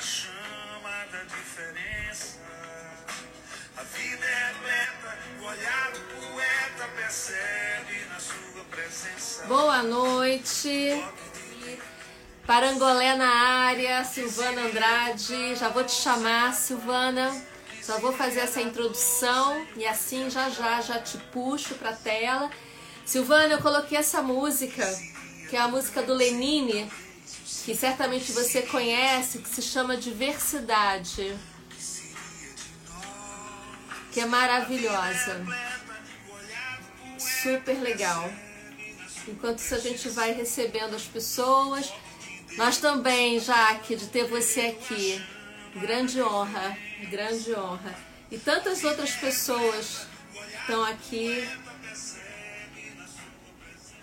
chama da diferença. A vida é repleta, o olhar do poeta percebe na sua presença. Boa noite. Parangolé na área, Silvana Andrade. Já vou te chamar, Silvana. Só vou fazer essa introdução e assim já já já te puxo para a tela. Silvana, eu coloquei essa música, que é a música do Lenine, que certamente você conhece, que se chama Diversidade. Que é maravilhosa. Super legal. Enquanto isso a gente vai recebendo as pessoas. Nós também, Jaque, de ter você aqui. Grande honra, grande honra. E tantas outras pessoas estão aqui.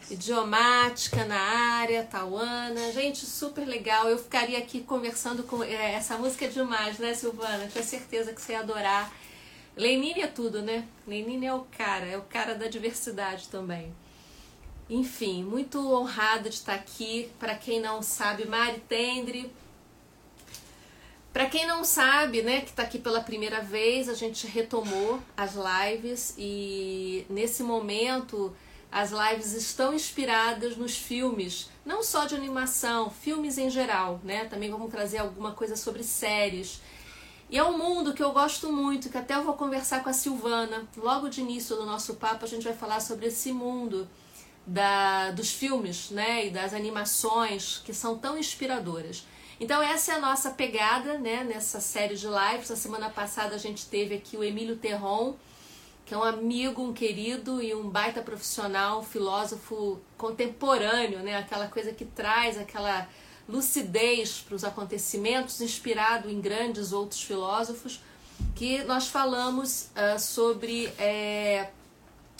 Idiomática na área, Tauana. Gente, super legal. Eu ficaria aqui conversando com. É, essa música é demais, né, Silvana? Tenho certeza que você ia adorar. Lenine é tudo, né? Lenine é o cara, é o cara da diversidade também. Enfim, muito honrada de estar aqui. Para quem não sabe, Mari Tendre. Para quem não sabe, né, que está aqui pela primeira vez, a gente retomou as lives e nesse momento as lives estão inspiradas nos filmes, não só de animação, filmes em geral, né? Também vamos trazer alguma coisa sobre séries. E é um mundo que eu gosto muito, que até eu vou conversar com a Silvana. Logo de início do nosso papo, a gente vai falar sobre esse mundo da, dos filmes né, e das animações que são tão inspiradoras. Então essa é a nossa pegada né, nessa série de lives. Na semana passada a gente teve aqui o Emílio Terron, que é um amigo, um querido e um baita profissional, filósofo contemporâneo, né, aquela coisa que traz aquela lucidez para os acontecimentos, inspirado em grandes outros filósofos, que nós falamos uh, sobre é,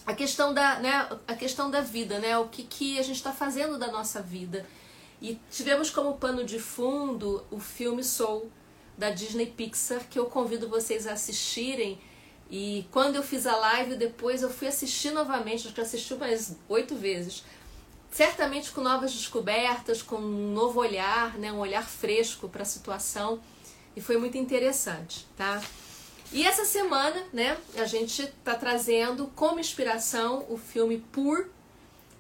a questão da, né, a questão da vida, né, o que, que a gente está fazendo da nossa vida. E tivemos como pano de fundo o filme Soul, da Disney Pixar, que eu convido vocês a assistirem. E quando eu fiz a live, depois eu fui assistir novamente, acho que assisti mais oito vezes. Certamente com novas descobertas, com um novo olhar, né, um olhar fresco para a situação. E foi muito interessante, tá? E essa semana, né, a gente está trazendo como inspiração o filme Pur,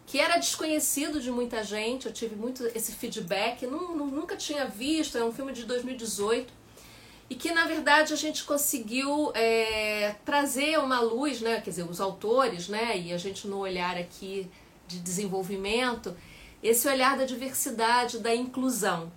que era desconhecido de muita gente, eu tive muito esse feedback, não, nunca tinha visto, é um filme de 2018 e que na verdade a gente conseguiu é, trazer uma luz, né, quer dizer, os autores, né, e a gente no olhar aqui de desenvolvimento, esse olhar da diversidade, da inclusão.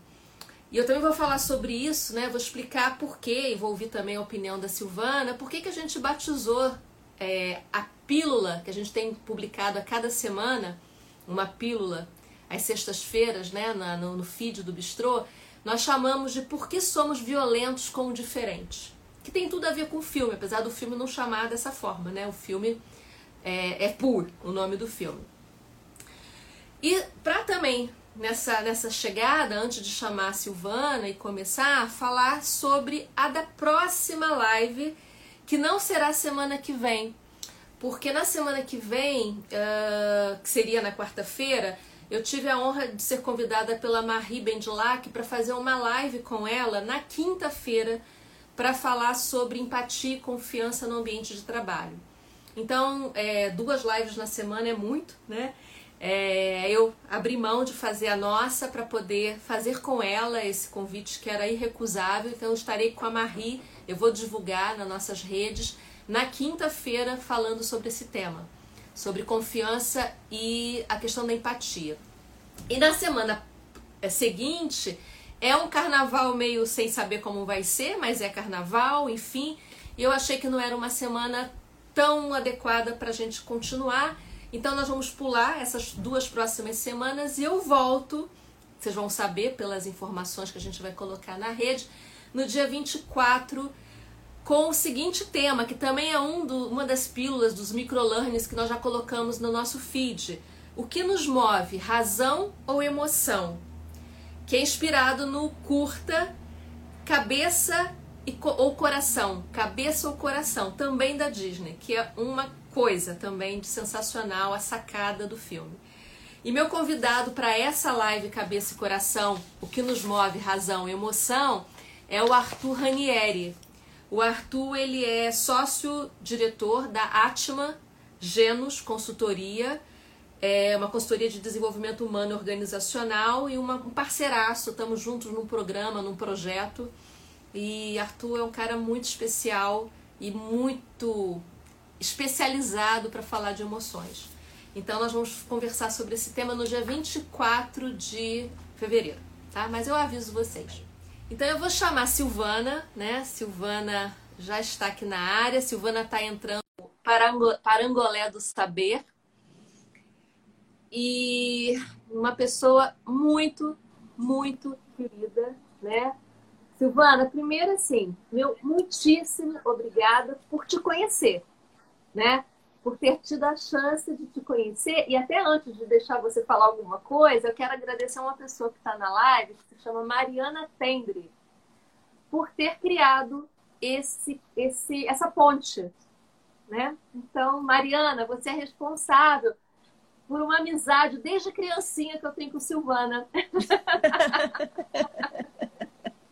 E eu também vou falar sobre isso, né? Vou explicar por quê, e vou ouvir também a opinião da Silvana, por que, que a gente batizou é, a pílula que a gente tem publicado a cada semana, uma pílula, às sextas-feiras, né, no, no feed do Bistrô, nós chamamos de Por que somos violentos com o diferente. Que tem tudo a ver com o filme, apesar do filme não chamar dessa forma, né? O filme é, é Pur, o nome do filme. E para também nessa, nessa chegada, antes de chamar a Silvana e começar, a falar sobre a da próxima live, que não será semana que vem. Porque na semana que vem, uh, que seria na quarta-feira, eu tive a honra de ser convidada pela Marie Bendilac para fazer uma live com ela na quinta-feira para falar sobre empatia e confiança no ambiente de trabalho. Então, é, duas lives na semana é muito, né? É, eu abri mão de fazer a nossa para poder fazer com ela esse convite que era irrecusável. Então, eu estarei com a Marie, eu vou divulgar nas nossas redes na quinta-feira falando sobre esse tema, sobre confiança e a questão da empatia. E na semana é, seguinte é um carnaval meio sem saber como vai ser, mas é carnaval, enfim. E eu achei que não era uma semana tão adequada para a gente continuar. Então nós vamos pular essas duas próximas semanas e eu volto, vocês vão saber pelas informações que a gente vai colocar na rede, no dia 24 com o seguinte tema, que também é um do, uma das pílulas dos microlearnings que nós já colocamos no nosso feed. O que nos move, razão ou emoção? Que é inspirado no curta Cabeça e, ou Coração, Cabeça ou Coração, também da Disney, que é uma coisa também de sensacional a sacada do filme. E meu convidado para essa live Cabeça e Coração, o que nos move, razão e emoção, é o Arthur Ranieri. O Arthur ele é sócio-diretor da Atma Genos Consultoria, é uma consultoria de desenvolvimento humano e organizacional e uma, um parceiraço. Estamos juntos num programa, num projeto. E Arthur é um cara muito especial e muito especializado para falar de emoções. Então nós vamos conversar sobre esse tema no dia 24 de fevereiro, tá? Mas eu aviso vocês. Então eu vou chamar Silvana, né? Silvana já está aqui na área. Silvana está entrando para Parangolé do Saber. E uma pessoa muito, muito querida, né? Silvana, primeiro assim, meu muitíssimo obrigada por te conhecer, né? Por ter tido a chance de te conhecer. E até antes de deixar você falar alguma coisa, eu quero agradecer uma pessoa que está na live, que se chama Mariana Tendre, por ter criado esse, esse, essa ponte. Né? Então, Mariana, você é responsável por uma amizade desde criancinha que eu tenho com Silvana.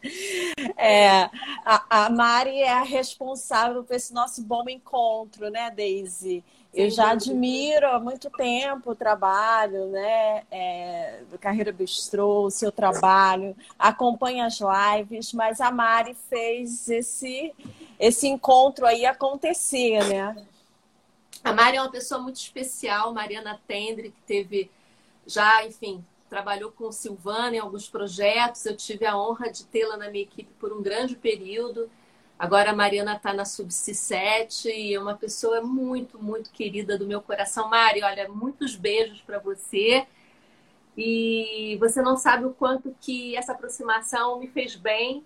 É, a, a, Mari é a responsável por esse nosso bom encontro, né, Daisy? Eu já admiro há muito tempo o trabalho, né, é, do Carreira Bistrô, o seu trabalho, acompanho as lives, mas a Mari fez esse, esse encontro aí acontecer, né? A Mari é uma pessoa muito especial, Mariana Tendre, que teve já, enfim, trabalhou com Silvana em alguns projetos. Eu tive a honra de tê-la na minha equipe por um grande período. Agora a Mariana está na Subsi 7 e é uma pessoa muito, muito querida do meu coração. Mari, olha, muitos beijos para você. E você não sabe o quanto que essa aproximação me fez bem.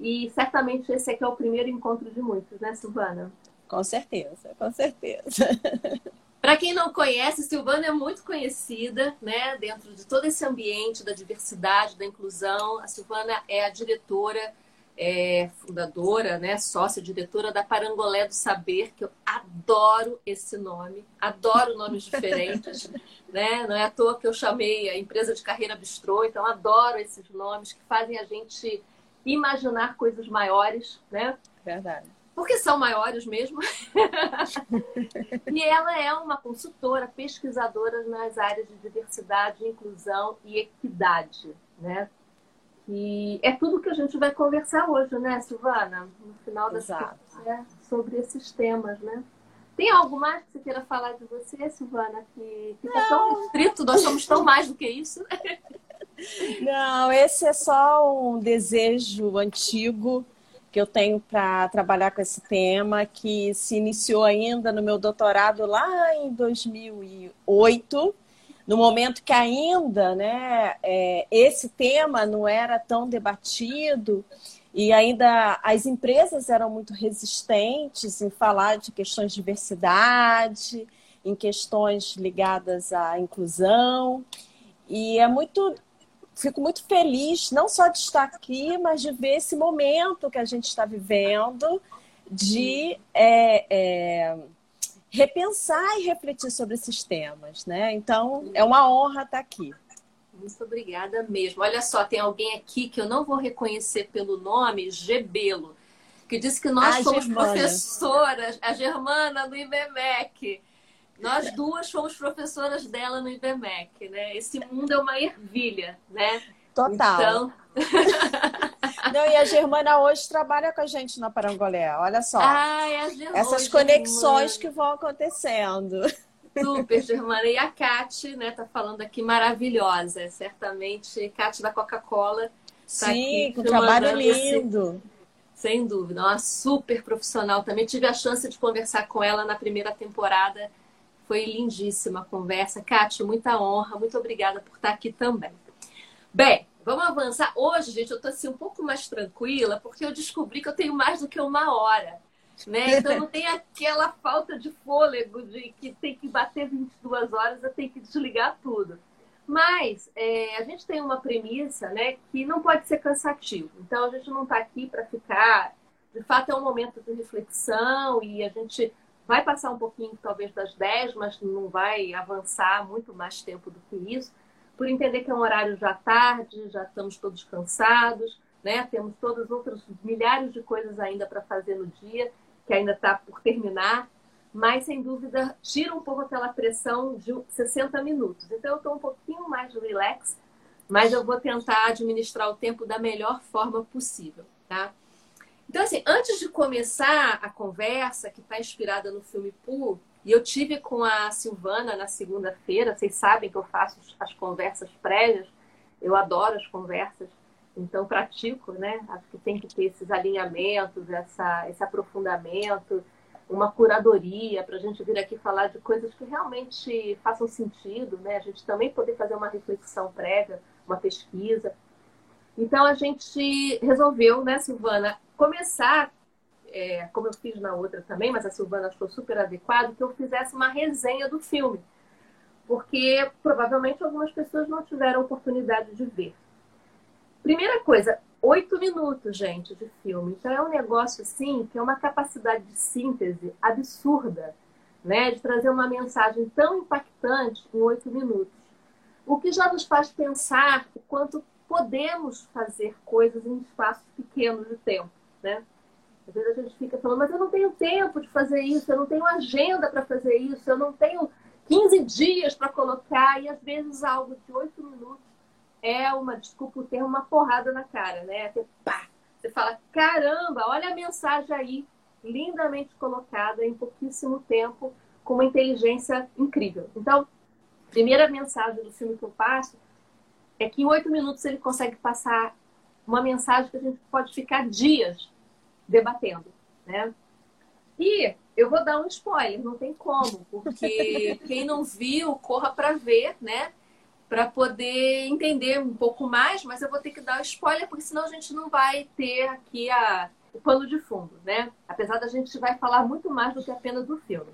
E certamente esse aqui é o primeiro encontro de muitos, né, Silvana? Com certeza, com certeza. Para quem não conhece, Silvana é muito conhecida, né, dentro de todo esse ambiente da diversidade, da inclusão. A Silvana é a diretora, é, fundadora, né, sócia diretora da Parangolé do Saber, que eu adoro esse nome, adoro nomes diferentes, né? Não é à toa que eu chamei a empresa de carreira bistrô, então adoro esses nomes que fazem a gente imaginar coisas maiores, né? Verdade porque são maiores mesmo. e ela é uma consultora, pesquisadora nas áreas de diversidade, inclusão e equidade, né? E é tudo que a gente vai conversar hoje, né, Silvana? No final das contas, é sobre esses temas, né? Tem algo mais que você queira falar de você, Silvana, que fica Não. tão restrito? Nós somos tão mais do que isso. Não, esse é só um desejo antigo que eu tenho para trabalhar com esse tema, que se iniciou ainda no meu doutorado lá em 2008, no momento que ainda né, é, esse tema não era tão debatido e ainda as empresas eram muito resistentes em falar de questões de diversidade, em questões ligadas à inclusão. E é muito fico muito feliz, não só de estar aqui, mas de ver esse momento que a gente está vivendo, de é, é, repensar e refletir sobre esses temas. Né? Então, é uma honra estar aqui. Muito obrigada mesmo. Olha só, tem alguém aqui que eu não vou reconhecer pelo nome, Gebelo, que disse que nós a somos Germana. professoras, a Germana do IBMEC. Nós duas fomos professoras dela no IBMEC, né? Esse mundo é uma ervilha, né? Total. Então... Não, e a Germana hoje trabalha com a gente na Parangolé, olha só. Ai, a Germana, Essas conexões que vão acontecendo. Super, Germana. E a Kate, né, tá falando aqui maravilhosa, certamente. Kate da Coca-Cola. Tá Sim, com um trabalho lindo. Esse... Sem dúvida, uma super profissional. Também tive a chance de conversar com ela na primeira temporada foi lindíssima a conversa. Kátia, muita honra. Muito obrigada por estar aqui também. Bem, vamos avançar. Hoje, gente, eu estou assim um pouco mais tranquila porque eu descobri que eu tenho mais do que uma hora. Né? Então não tem aquela falta de fôlego de que tem que bater 22 horas, eu tenho que desligar tudo. Mas é, a gente tem uma premissa né, que não pode ser cansativo. Então a gente não está aqui para ficar. De fato, é um momento de reflexão e a gente Vai passar um pouquinho, talvez, das 10, mas não vai avançar muito mais tempo do que isso, por entender que é um horário já tarde, já estamos todos cansados. né? Temos todas outras milhares de coisas ainda para fazer no dia, que ainda está por terminar, mas sem dúvida tira um pouco aquela pressão de 60 minutos. Então eu estou um pouquinho mais relax, mas eu vou tentar administrar o tempo da melhor forma possível, tá? Então, assim, antes de começar a conversa, que está inspirada no filme Pooh, e eu tive com a Silvana na segunda-feira, vocês sabem que eu faço as conversas prévias, eu adoro as conversas, então pratico, né? Acho que tem que ter esses alinhamentos, essa, esse aprofundamento, uma curadoria para a gente vir aqui falar de coisas que realmente façam sentido, né? A gente também poder fazer uma reflexão prévia, uma pesquisa. Então a gente resolveu, né, Silvana, começar é, como eu fiz na outra também, mas a Silvana achou super adequado, que eu fizesse uma resenha do filme. Porque provavelmente algumas pessoas não tiveram oportunidade de ver. Primeira coisa, oito minutos, gente, de filme. Então é um negócio assim que é uma capacidade de síntese absurda, né? De trazer uma mensagem tão impactante em oito minutos. O que já nos faz pensar o quanto podemos fazer coisas em espaços pequenos de tempo, né? Às vezes a gente fica falando, mas eu não tenho tempo de fazer isso, eu não tenho agenda para fazer isso, eu não tenho 15 dias para colocar, e às vezes algo de 8 minutos é uma, desculpa o termo, uma porrada na cara, né? Até pá! Você fala, caramba, olha a mensagem aí, lindamente colocada em pouquíssimo tempo, com uma inteligência incrível. Então, primeira mensagem do filme que eu passo é que em oito minutos ele consegue passar uma mensagem que a gente pode ficar dias debatendo, né? E eu vou dar um spoiler, não tem como, porque quem não viu, corra para ver, né? Para poder entender um pouco mais, mas eu vou ter que dar o spoiler, porque senão a gente não vai ter aqui a, o pano de fundo, né? Apesar da gente vai falar muito mais do que apenas do filme.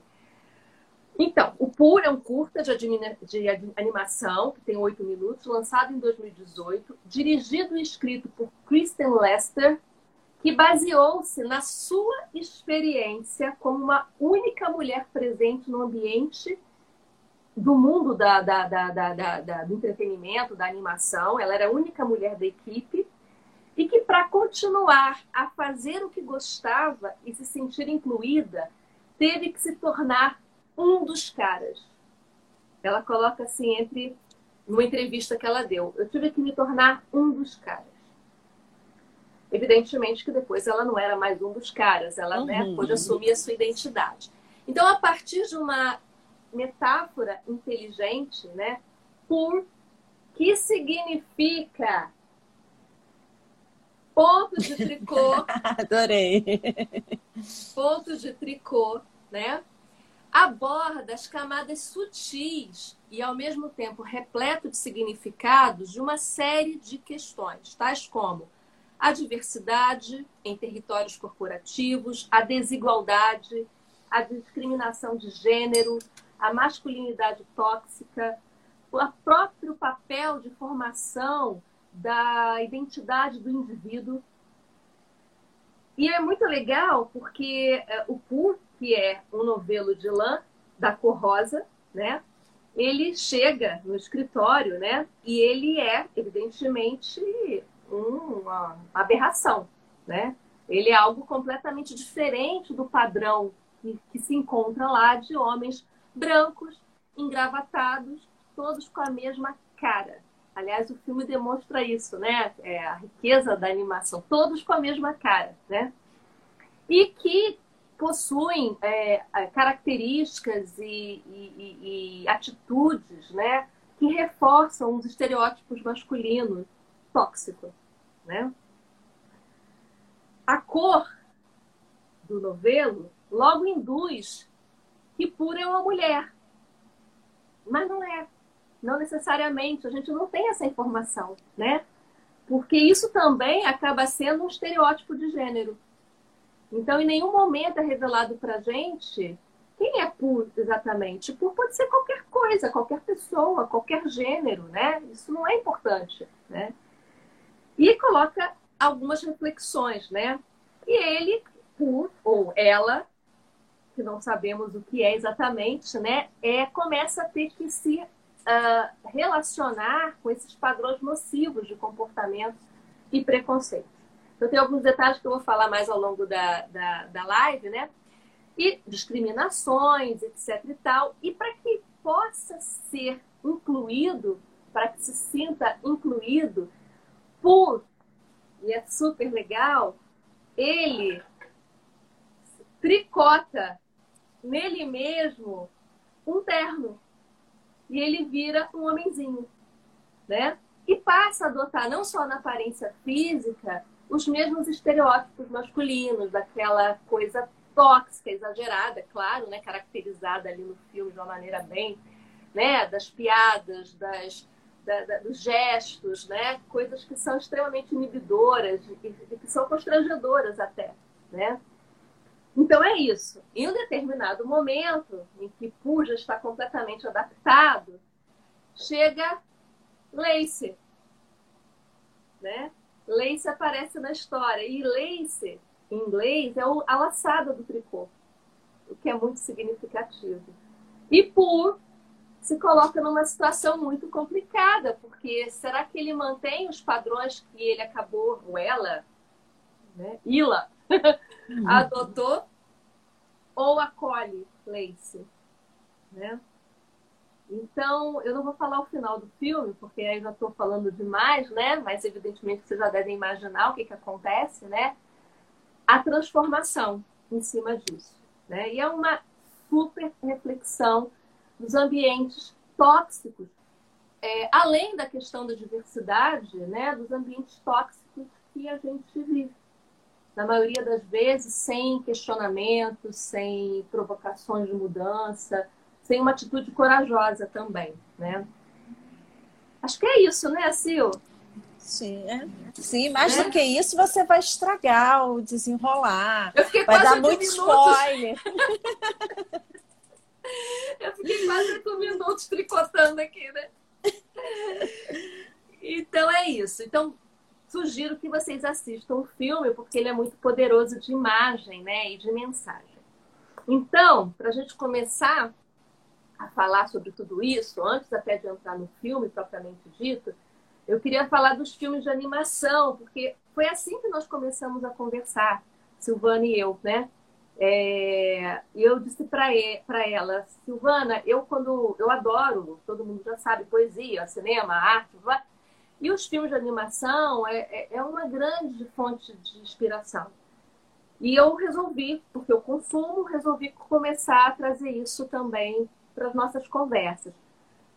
Então, o Pur é um curta de, de, animação, que tem oito minutos, lançado em 2018, dirigido e escrito por Kristen Lester, que baseou-se na sua experiência como uma única mulher presente no ambiente do mundo da, da, da, do entretenimento, da animação. Ela era a única mulher da equipe e que, para continuar a fazer o que gostava e se sentir incluída, teve que se tornar um dos caras. Ela coloca assim entre numa entrevista que ela deu. Eu tive que me tornar um dos caras. Evidentemente que depois ela não era mais um dos caras, ela né, uhum. né, pôde assumir a sua identidade. Então, a partir de uma metáfora inteligente, né, por que significa ponto de tricô. Adorei. Ponto de tricô, né? Aborda as camadas sutis e, ao mesmo tempo, repleto de significados de uma série de questões, tais como a diversidade em territórios corporativos, a desigualdade, a discriminação de gênero, a masculinidade tóxica, o próprio papel de formação da identidade do indivíduo. E é muito legal porque é, o Pur, que é um novelo de lã da cor rosa, né? Ele chega no escritório, né? E ele é, evidentemente, uma aberração, né? Ele é algo completamente diferente do padrão que, que se encontra lá de homens brancos, engravatados, todos com a mesma cara. Aliás, o filme demonstra isso, né? É a riqueza da animação, todos com a mesma cara, né? E que possuem é, características e, e, e, atitudes, né? Que reforçam os estereótipos masculinos tóxicos né? A cor do novelo logo induz que pura é uma mulher. Mas não é. Não necessariamente. A gente não tem essa informação, né? Porque isso também acaba sendo um estereótipo de gênero. Então, em nenhum momento é revelado para gente quem é puro exatamente. Pur pode ser qualquer coisa, qualquer pessoa, qualquer gênero, né? Isso não é importante, né? E coloca algumas reflexões, né? E ele, por, ou ela, que não sabemos o que é exatamente, né? É, começa a ter que se uh, relacionar com esses padrões nocivos de comportamento e preconceito, Então tem alguns detalhes que eu vou falar mais ao longo da, da, da live, né? E discriminações, etc e tal. E para que possa ser incluído, para que se sinta incluído por, e é super legal, ele tricota nele mesmo um terno. E ele vira um homenzinho, né? E passa a adotar não só na aparência física os mesmos estereótipos masculinos, daquela coisa tóxica, exagerada, claro, né? Caracterizada ali no filme de uma maneira bem, né? Das piadas, das da, da, dos gestos, né? Coisas que são extremamente inibidoras e, e que são constrangedoras até, né? Então é isso. Em um determinado momento em que Puja está completamente adaptado, chega Lace, né? Lace aparece na história e Lace, em inglês, é a laçada do tricô, o que é muito significativo. E Pur se coloca numa situação muito complicada, porque será que ele mantém os padrões que ele acabou, ou ela, né? Ila, uhum. adotou ou acolhe Lacey, né? Então, eu não vou falar o final do filme, porque aí já estou falando demais, né? Mas evidentemente vocês já devem imaginar o que, que acontece, né? A transformação em cima disso, né? E é uma super reflexão dos ambientes tóxicos, é, além da questão da diversidade, né? Dos ambientes tóxicos que a gente vive na maioria das vezes, sem questionamentos, sem provocações de mudança, sem uma atitude corajosa também, né? Acho que é isso, né, Sil? Sim, é. Sim, mais é. do que isso, você vai estragar o desenrolar. Eu fiquei vai quase dar muito minutos. spoiler. Eu fiquei quase oito minutos tricotando aqui, né? Então é isso. Então, sugiro que vocês assistam o filme, porque ele é muito poderoso de imagem né, e de mensagem. Então, para a gente começar a falar sobre tudo isso, antes até de entrar no filme propriamente dito, eu queria falar dos filmes de animação, porque foi assim que nós começamos a conversar, Silvana e eu, né? É, eu disse para ela, Silvana, eu quando eu adoro, todo mundo já sabe, poesia, cinema, arte, e os filmes de animação é, é, é uma grande fonte de inspiração. E eu resolvi, porque eu consumo, resolvi começar a trazer isso também para as nossas conversas.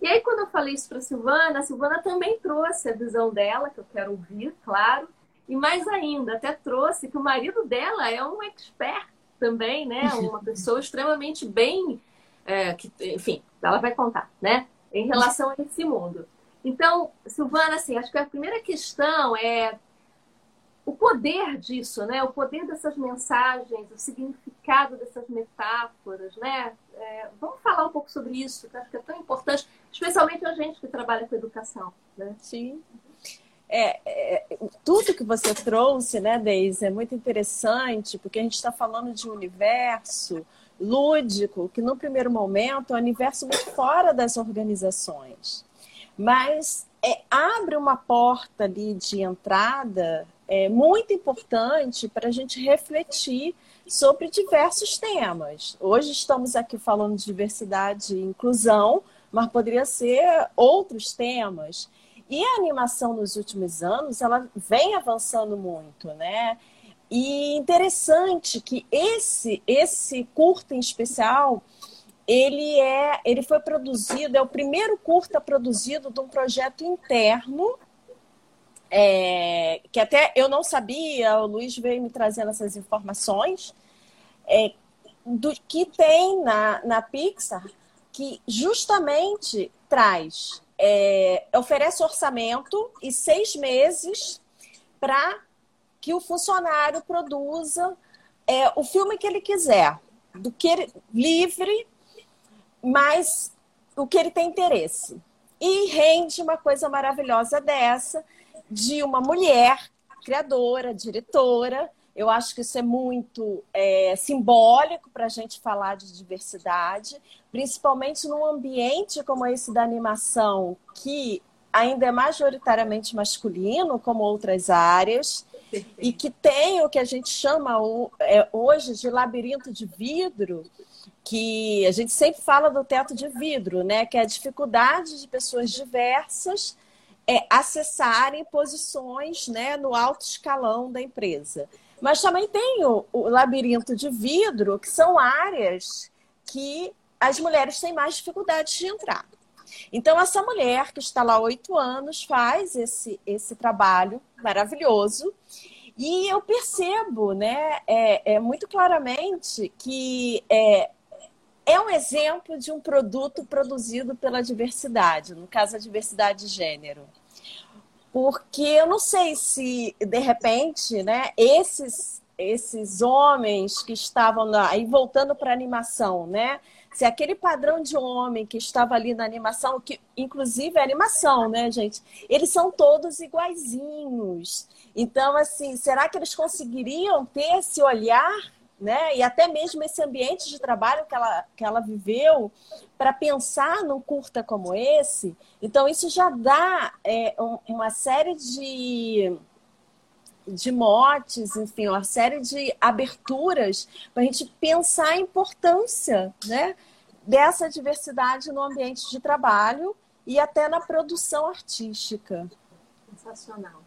E aí, quando eu falei isso para a Silvana, a Silvana também trouxe a visão dela, que eu quero ouvir, claro, e mais ainda, até trouxe que o marido dela é um expert também, né? Uma pessoa extremamente bem. É, que, enfim, ela vai contar, né? Em relação a esse mundo. Então, Silvana, assim, acho que a primeira questão é o poder disso, né? O poder dessas mensagens, o significado dessas metáforas, né? É, vamos falar um pouco sobre isso, que acho que é tão importante, especialmente a gente que trabalha com educação, né? Sim. É, é, tudo que você trouxe, né, Deise, é muito interessante, porque a gente está falando de um universo lúdico que, no primeiro momento, é um universo muito fora das organizações mas é, abre uma porta ali de entrada é, muito importante para a gente refletir sobre diversos temas. Hoje estamos aqui falando de diversidade e inclusão, mas poderia ser outros temas. E a animação nos últimos anos, ela vem avançando muito, né? E interessante que esse esse curta em especial, ele é, ele foi produzido, é o primeiro curta produzido de um projeto interno, é, que até eu não sabia, o Luiz veio me trazendo essas informações, é, do que tem na, na Pixar, que justamente traz, é, oferece orçamento e seis meses para que o funcionário produza é, o filme que ele quiser, do que ele, livre mas o que ele tem interesse. E rende uma coisa maravilhosa dessa, de uma mulher criadora, diretora. Eu acho que isso é muito é, simbólico para a gente falar de diversidade, principalmente num ambiente como esse da animação, que ainda é majoritariamente masculino, como outras áreas. e que tem o que a gente chama é, hoje de labirinto de vidro, que a gente sempre fala do teto de vidro, né? Que é a dificuldade de pessoas diversas é, acessarem posições né, no alto escalão da empresa. Mas também tem o, o labirinto de vidro, que são áreas que as mulheres têm mais dificuldades de entrar. Então, essa mulher que está lá oito anos faz esse, esse trabalho maravilhoso. E eu percebo né, é, é muito claramente que é, é um exemplo de um produto produzido pela diversidade, no caso, a diversidade de gênero. Porque eu não sei se, de repente, né, esses, esses homens que estavam lá, aí voltando para a animação, né? Se aquele padrão de homem que estava ali na animação, que inclusive é animação, né, gente? Eles são todos iguaizinhos. Então, assim, será que eles conseguiriam ter esse olhar né? E até mesmo esse ambiente de trabalho que ela, que ela viveu para pensar num curta como esse. Então, isso já dá é, uma série de, de motes, enfim, uma série de aberturas para a gente pensar a importância né, dessa diversidade no ambiente de trabalho e até na produção artística. Sensacional.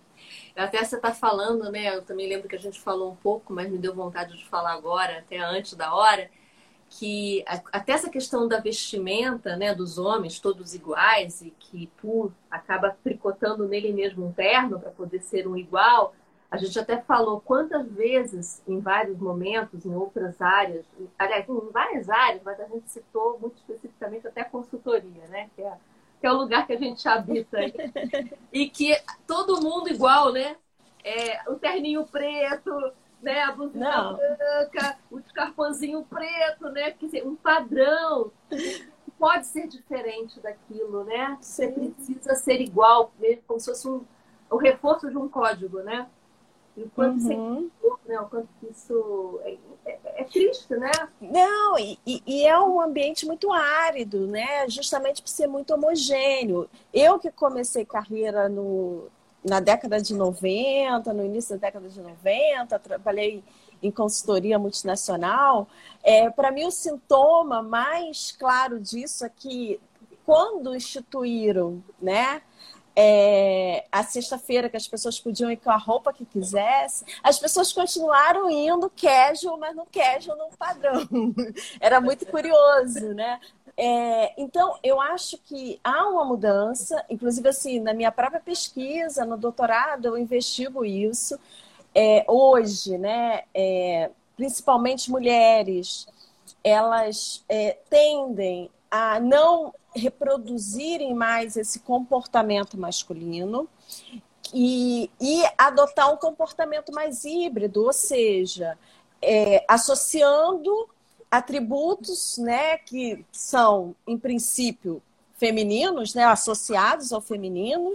Até você está falando, né? Eu também lembro que a gente falou um pouco, mas me deu vontade de falar agora, até antes da hora, que até essa questão da vestimenta, né, dos homens todos iguais e que por acaba tricotando nele mesmo um terno para poder ser um igual. A gente até falou quantas vezes, em vários momentos, em outras áreas, aliás, em várias áreas, mas a gente citou muito especificamente até a consultoria, né? Que é que é o lugar que a gente habita. e que todo mundo igual, né? É, o terninho preto, né? A blusinha branca, o escarpãozinho preto, né? Quer dizer, um padrão pode ser diferente daquilo, né? Você precisa ser igual, mesmo como se fosse um, o reforço de um código, né? Enquanto uhum. você, né? O quanto isso é é, é, triste, né? Não, e, e, é um ambiente muito árido, né? Justamente por ser muito homogêneo. Eu que comecei carreira no, na década de 90, no início da década de 90, trabalhei em consultoria multinacional. É, Para mim, o sintoma mais claro disso é que quando instituíram né, é, a sexta-feira que as pessoas podiam ir com a roupa que quisessem, as pessoas continuaram indo casual, mas no casual no padrão. Era muito curioso, né? É, então, eu acho que há uma mudança, inclusive assim, na minha própria pesquisa, no doutorado, eu investigo isso. É, hoje, né, é, principalmente mulheres, elas é, tendem a não reproduzirem mais esse comportamento masculino e, e adotar um comportamento mais híbrido, ou seja, é, associando atributos né, que são, em princípio, femininos, né, associados ao feminino,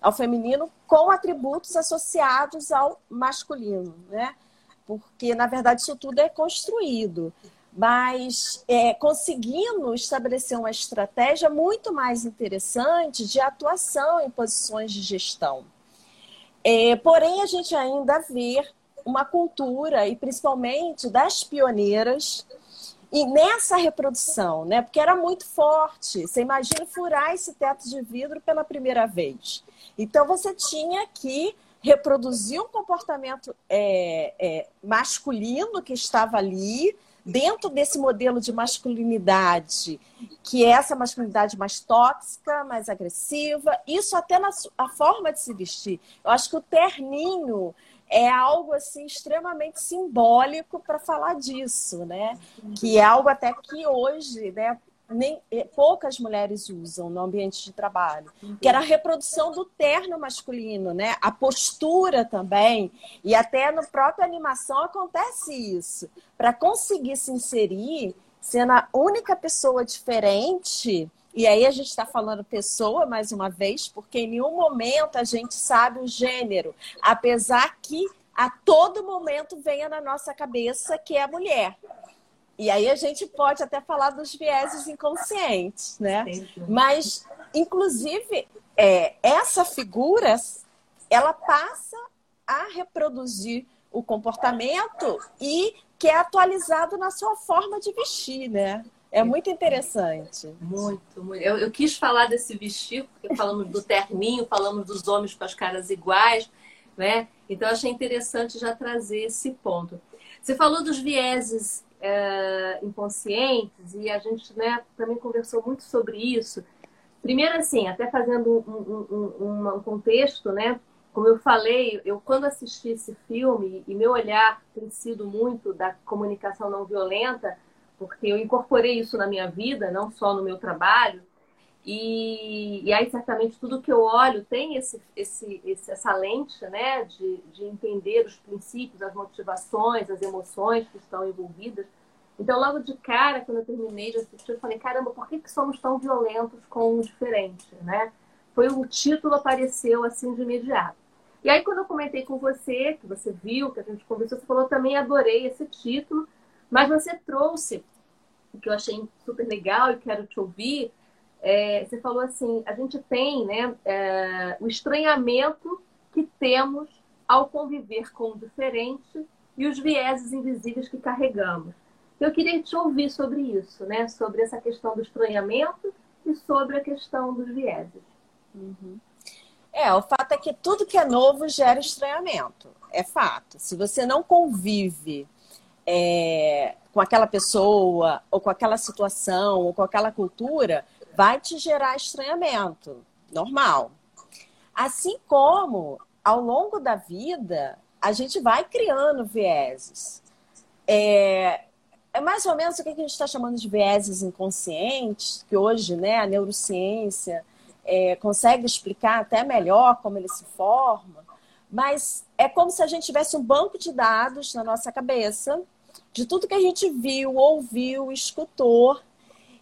ao feminino, com atributos associados ao masculino, né? Porque, na verdade, isso tudo é construído mas é, conseguindo estabelecer uma estratégia muito mais interessante de atuação em posições de gestão. É, porém, a gente ainda vê uma cultura, e principalmente das pioneiras, e nessa reprodução, né? Porque era muito forte. Você imagina furar esse teto de vidro pela primeira vez. Então você tinha que reproduzir um comportamento é, é, masculino que estava ali, dentro desse modelo de masculinidade, que é essa masculinidade mais tóxica, mais agressiva, isso até na a forma de se vestir. Eu acho que o terninho é algo assim extremamente simbólico para falar disso, né? Que é algo até que hoje, né, nem, eh, poucas mulheres usam no ambiente de trabalho, que era a reprodução do terno masculino, né? A postura também, e até no próprio animação acontece isso. Para conseguir se inserir, sendo a única pessoa diferente, e aí a gente está falando pessoa mais uma vez, porque em nenhum momento a gente sabe o gênero, apesar que a todo momento venha na nossa cabeça que é mulher. E aí a gente pode até falar dos vieses inconscientes, né? Mas, inclusive, é, essa figura, ela passa a reproduzir o comportamento e que é atualizado na sua forma de vestir, né? É muito interessante. Muito, muito. Eu, eu quis falar desse vestir, porque falamos do terninho, falamos dos homens com as caras iguais, né? Então, achei interessante já trazer esse ponto. Você falou dos vieses é, inconscientes e a gente né, também conversou muito sobre isso. Primeiro, assim, até fazendo um, um, um, um contexto, né? Como eu falei, eu quando assisti esse filme e meu olhar tem sido muito da comunicação não violenta, porque eu incorporei isso na minha vida, não só no meu trabalho, e, e aí certamente tudo que eu olho tem esse, esse, esse, essa lente né, de, de entender os princípios, as motivações, as emoções que estão envolvidas. Então, logo de cara, quando eu terminei de assistir, eu falei, caramba, por que, que somos tão violentos com o diferente, né? Foi o título apareceu assim de imediato. E aí, quando eu comentei com você, que você viu, que a gente conversou, você falou, também adorei esse título, mas você trouxe, o que eu achei super legal e quero te ouvir, é, você falou assim, a gente tem né, é, o estranhamento que temos ao conviver com o diferente e os vieses invisíveis que carregamos. Eu queria te ouvir sobre isso, né? Sobre essa questão do estranhamento e sobre a questão dos vieses. Uhum. É, o fato é que tudo que é novo gera estranhamento. É fato. Se você não convive é, com aquela pessoa, ou com aquela situação, ou com aquela cultura, vai te gerar estranhamento. Normal. Assim como, ao longo da vida, a gente vai criando vieses. É, é mais ou menos o que a gente está chamando de vieses inconscientes, que hoje né, a neurociência é, consegue explicar até melhor como ele se forma, mas é como se a gente tivesse um banco de dados na nossa cabeça de tudo que a gente viu, ouviu, escutou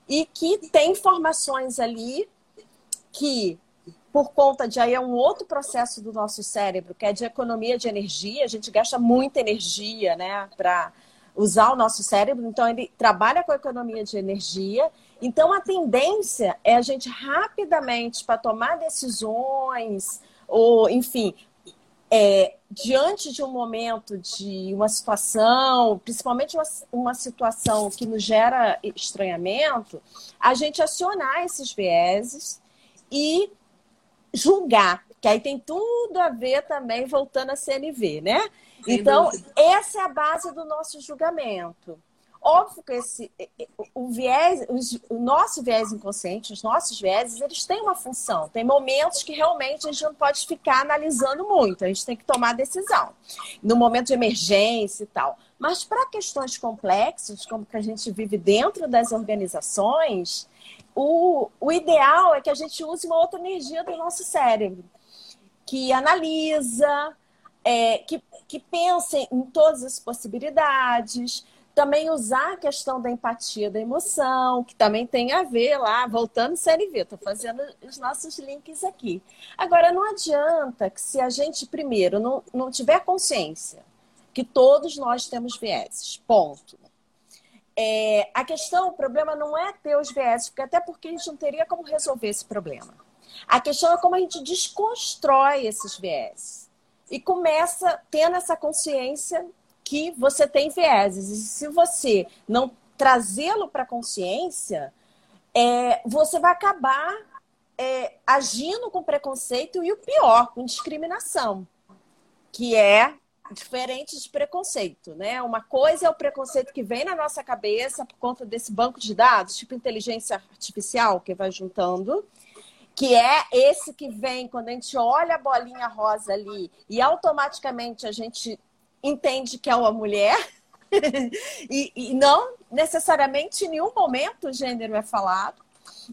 e que tem informações ali que por conta de aí é um outro processo do nosso cérebro, que é de economia de energia, a gente gasta muita energia, né, para usar o nosso cérebro, então ele trabalha com a economia de energia. Então a tendência é a gente rapidamente para tomar decisões ou, enfim, é, diante de um momento de uma situação, principalmente uma, uma situação que nos gera estranhamento, a gente acionar esses vieses e julgar, que aí tem tudo a ver também voltando a CNV, né? Então, essa é a base do nosso julgamento. Óbvio que esse, o viés, o nosso viés inconsciente, os nossos vieses, eles têm uma função. Tem momentos que realmente a gente não pode ficar analisando muito, a gente tem que tomar decisão. No momento de emergência e tal. Mas para questões complexas, como que a gente vive dentro das organizações, o, o ideal é que a gente use uma outra energia do nosso cérebro, que analisa, é, que, que pense em todas as possibilidades, também usar a questão da empatia, da emoção, que também tem a ver lá, voltando CNV, estou fazendo os nossos links aqui. Agora, não adianta que se a gente, primeiro, não, não tiver consciência que todos nós temos vieses, ponto. É, a questão, o problema não é ter os vieses, porque até porque a gente não teria como resolver esse problema. A questão é como a gente desconstrói esses vieses e começa tendo essa consciência que você tem vieses. E se você não trazê-lo para a consciência, é, você vai acabar é, agindo com preconceito e o pior, com discriminação, que é diferente de preconceito, né? Uma coisa é o preconceito que vem na nossa cabeça por conta desse banco de dados, tipo inteligência artificial, que vai juntando, que é esse que vem quando a gente olha a bolinha rosa ali e automaticamente a gente entende que é uma mulher. e, e, não necessariamente em nenhum momento o gênero é falado.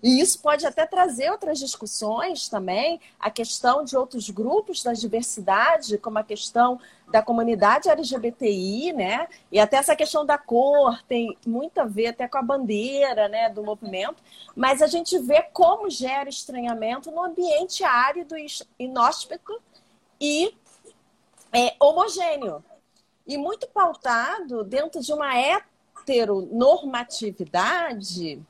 E isso pode até trazer outras discussões também, a questão de outros grupos da diversidade, como a questão da comunidade LGBTI, né? E até essa questão da cor tem muito a ver até com a bandeira, né, do movimento. Mas a gente vê como gera estranhamento no ambiente árido, inóspito e é, homogêneo. E muito pautado dentro de uma heteronormatividade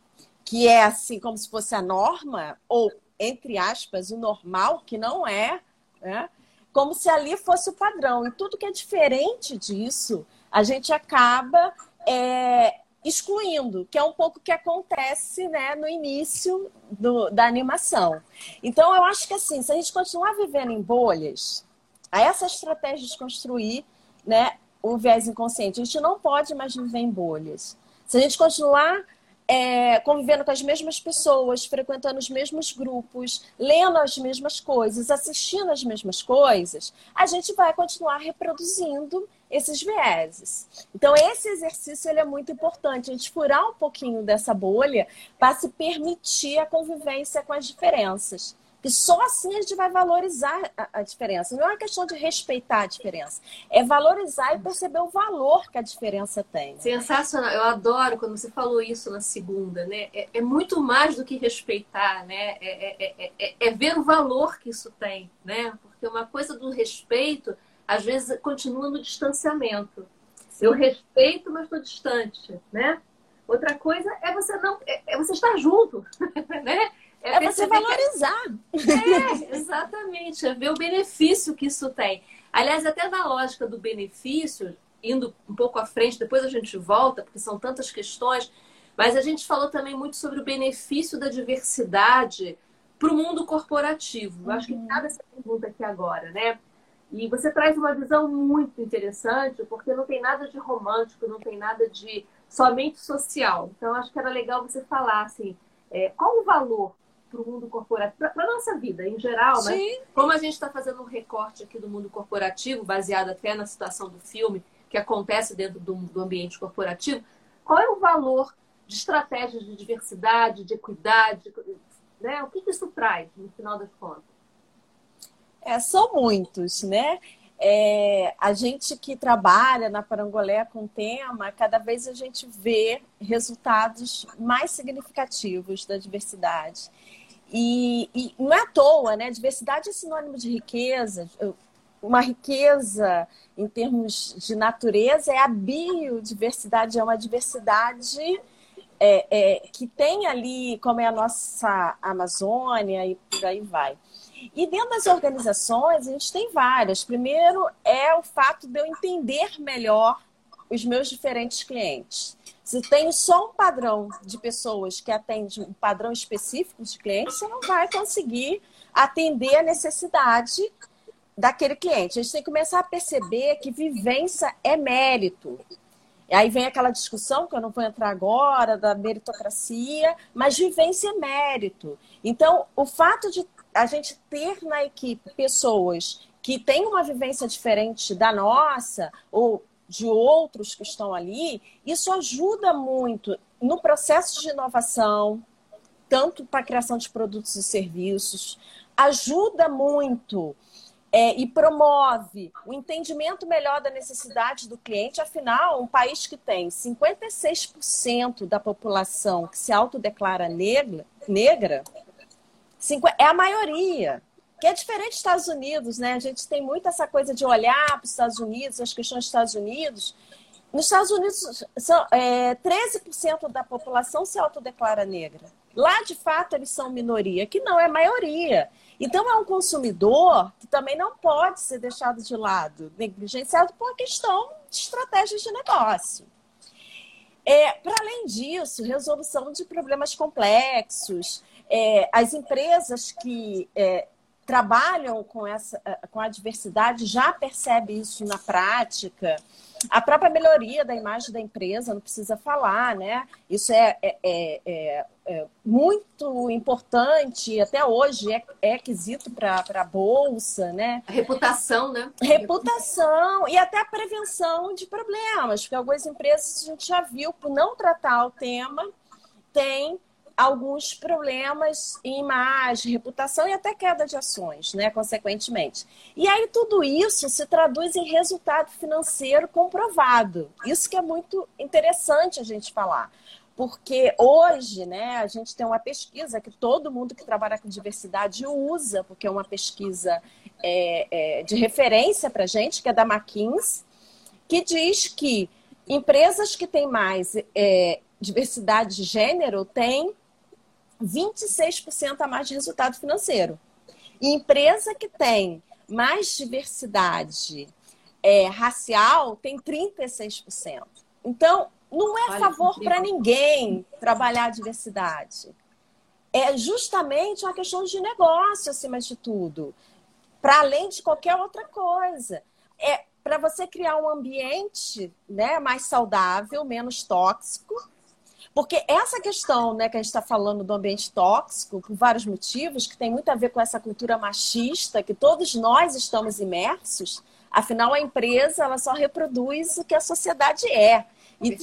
que é assim como se fosse a norma, ou, entre aspas, o normal, que não é, né? como se ali fosse o padrão. E tudo que é diferente disso, a gente acaba é, excluindo, que é um pouco o que acontece né, no início do, da animação. Então, eu acho que assim, se a gente continuar vivendo em bolhas, a essa estratégia de construir né, o viés inconsciente, a gente não pode mais viver em bolhas. Se a gente continuar é, convivendo com as mesmas pessoas, frequentando os mesmos grupos, lendo as mesmas coisas, assistindo as mesmas coisas, a gente vai continuar reproduzindo esses vieses. Então, esse exercício ele é muito importante, a gente furar um pouquinho dessa bolha para se permitir a convivência com as diferenças. Que só assim a gente vai valorizar a, a, diferença. Não é uma questão de respeitar a diferença, é valorizar e perceber o valor que a diferença tem. Sensacional. Eu adoro quando você falou isso na segunda, né? É, é muito mais do que respeitar, né? É, é, é, é ver o valor que isso tem, né? Porque uma coisa do respeito, às vezes, continua no distanciamento. Sim. Eu respeito, mas estou distante, né? Outra coisa é você não, é, você estar junto, né? É, é você valorizar. Que... É, exatamente. É ver o benefício que isso tem. Aliás, até na lógica do benefício, indo um pouco à frente, depois a gente volta, porque são tantas questões, mas a gente falou também muito sobre o benefício da diversidade para o mundo corporativo. Eu acho que uhum. cabe essa pergunta aqui agora, né? E você traz uma visão muito interessante, porque não tem nada de romântico, não tem nada de somente social. Então, acho que era legal você falar assim, é, qual o valor para o mundo corporativo, para a nossa vida em geral, mas como a gente está fazendo um recorte aqui do mundo corporativo, baseado até na situação do filme, que acontece dentro do, do ambiente corporativo, qual é o valor de estratégias de diversidade, de equidade, né? O que, que isso traz, no final das contas? É, são muitos, né? É, a gente que trabalha na Parangolé com o tema, cada vez a gente vê resultados mais significativos da diversidade. E, e, não é à toa, né? Diversidade é sinônimo de riqueza. Uma riqueza em termos de natureza é a biodiversidade, é uma diversidade é, é, que tem ali, como é a nossa Amazônia e por aí vai. E dentro das organizações, a gente tem várias. Primeiro é o fato de eu entender melhor os meus diferentes clientes. Se tem só um padrão de pessoas que atende um padrão específico de clientes, você não vai conseguir atender a necessidade daquele cliente. A gente tem que começar a perceber que vivência é mérito. E aí vem aquela discussão, que eu não vou entrar agora, da meritocracia, mas vivência é mérito. Então, o fato de a gente ter na equipe pessoas que têm uma vivência diferente da nossa, ou de outros que estão ali, isso ajuda muito no processo de inovação, tanto para a criação de produtos e serviços, ajuda muito é, e promove o entendimento melhor da necessidade do cliente. Afinal, um país que tem 56% da população que se autodeclara negra, negra é a maioria que é diferente dos Estados Unidos, né? A gente tem muito essa coisa de olhar para os Estados Unidos, as questões dos Estados Unidos. Nos Estados Unidos, são, é, 13% da população se autodeclara negra. Lá, de fato, eles são minoria, que não é maioria. Então, é um consumidor que também não pode ser deixado de lado, negligenciado por questão de estratégia de negócio. É, Para além disso, resolução de problemas complexos. É, as empresas que é, trabalham com, essa, eh, com a diversidade já percebe isso na prática. A própria melhoria da imagem da empresa, não precisa falar, né? Isso é, é, é, é muito importante, até hoje é, é quesito para a Bolsa, né? A reputação, né? Reputação e até a prevenção de problemas, porque algumas empresas a gente já viu, por não tratar o tema, tem alguns problemas em imagem, reputação e até queda de ações, né, consequentemente. E aí tudo isso se traduz em resultado financeiro comprovado. Isso que é muito interessante a gente falar. Porque hoje, né, a gente tem uma pesquisa que todo mundo que trabalha com diversidade usa, porque é uma pesquisa é, é, de referência para a gente, que é da McKinsey, que diz que empresas que têm mais é, diversidade de gênero têm 26% a mais de resultado financeiro. E empresa que tem mais diversidade é, racial tem 36%. Então, não é Olha, favor para ninguém trabalhar a diversidade. É justamente uma questão de negócio, acima de tudo, para além de qualquer outra coisa. É para você criar um ambiente né, mais saudável, menos tóxico, porque essa questão né, que a gente está falando do ambiente tóxico, por vários motivos, que tem muito a ver com essa cultura machista que todos nós estamos imersos, afinal a empresa ela só reproduz o que a sociedade é. E,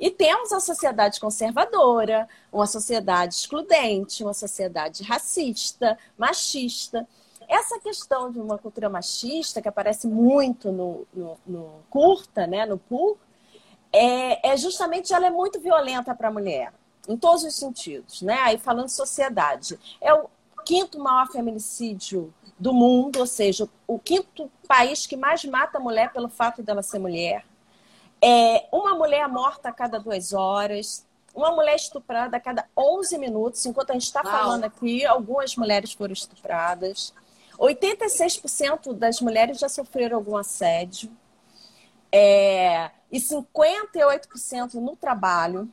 e temos a sociedade conservadora, uma sociedade excludente, uma sociedade racista, machista. Essa questão de uma cultura machista, que aparece muito no, no, no curta, né, no pool, é, é justamente ela é muito violenta para a mulher, em todos os sentidos, né? Aí falando de sociedade, é o quinto maior feminicídio do mundo, ou seja, o quinto país que mais mata a mulher pelo fato dela ser mulher. É uma mulher morta a cada duas horas, uma mulher estuprada a cada 11 minutos. Enquanto a gente está falando aqui, algumas mulheres foram estupradas. 86% das mulheres já sofreram algum assédio é, e 58% no trabalho.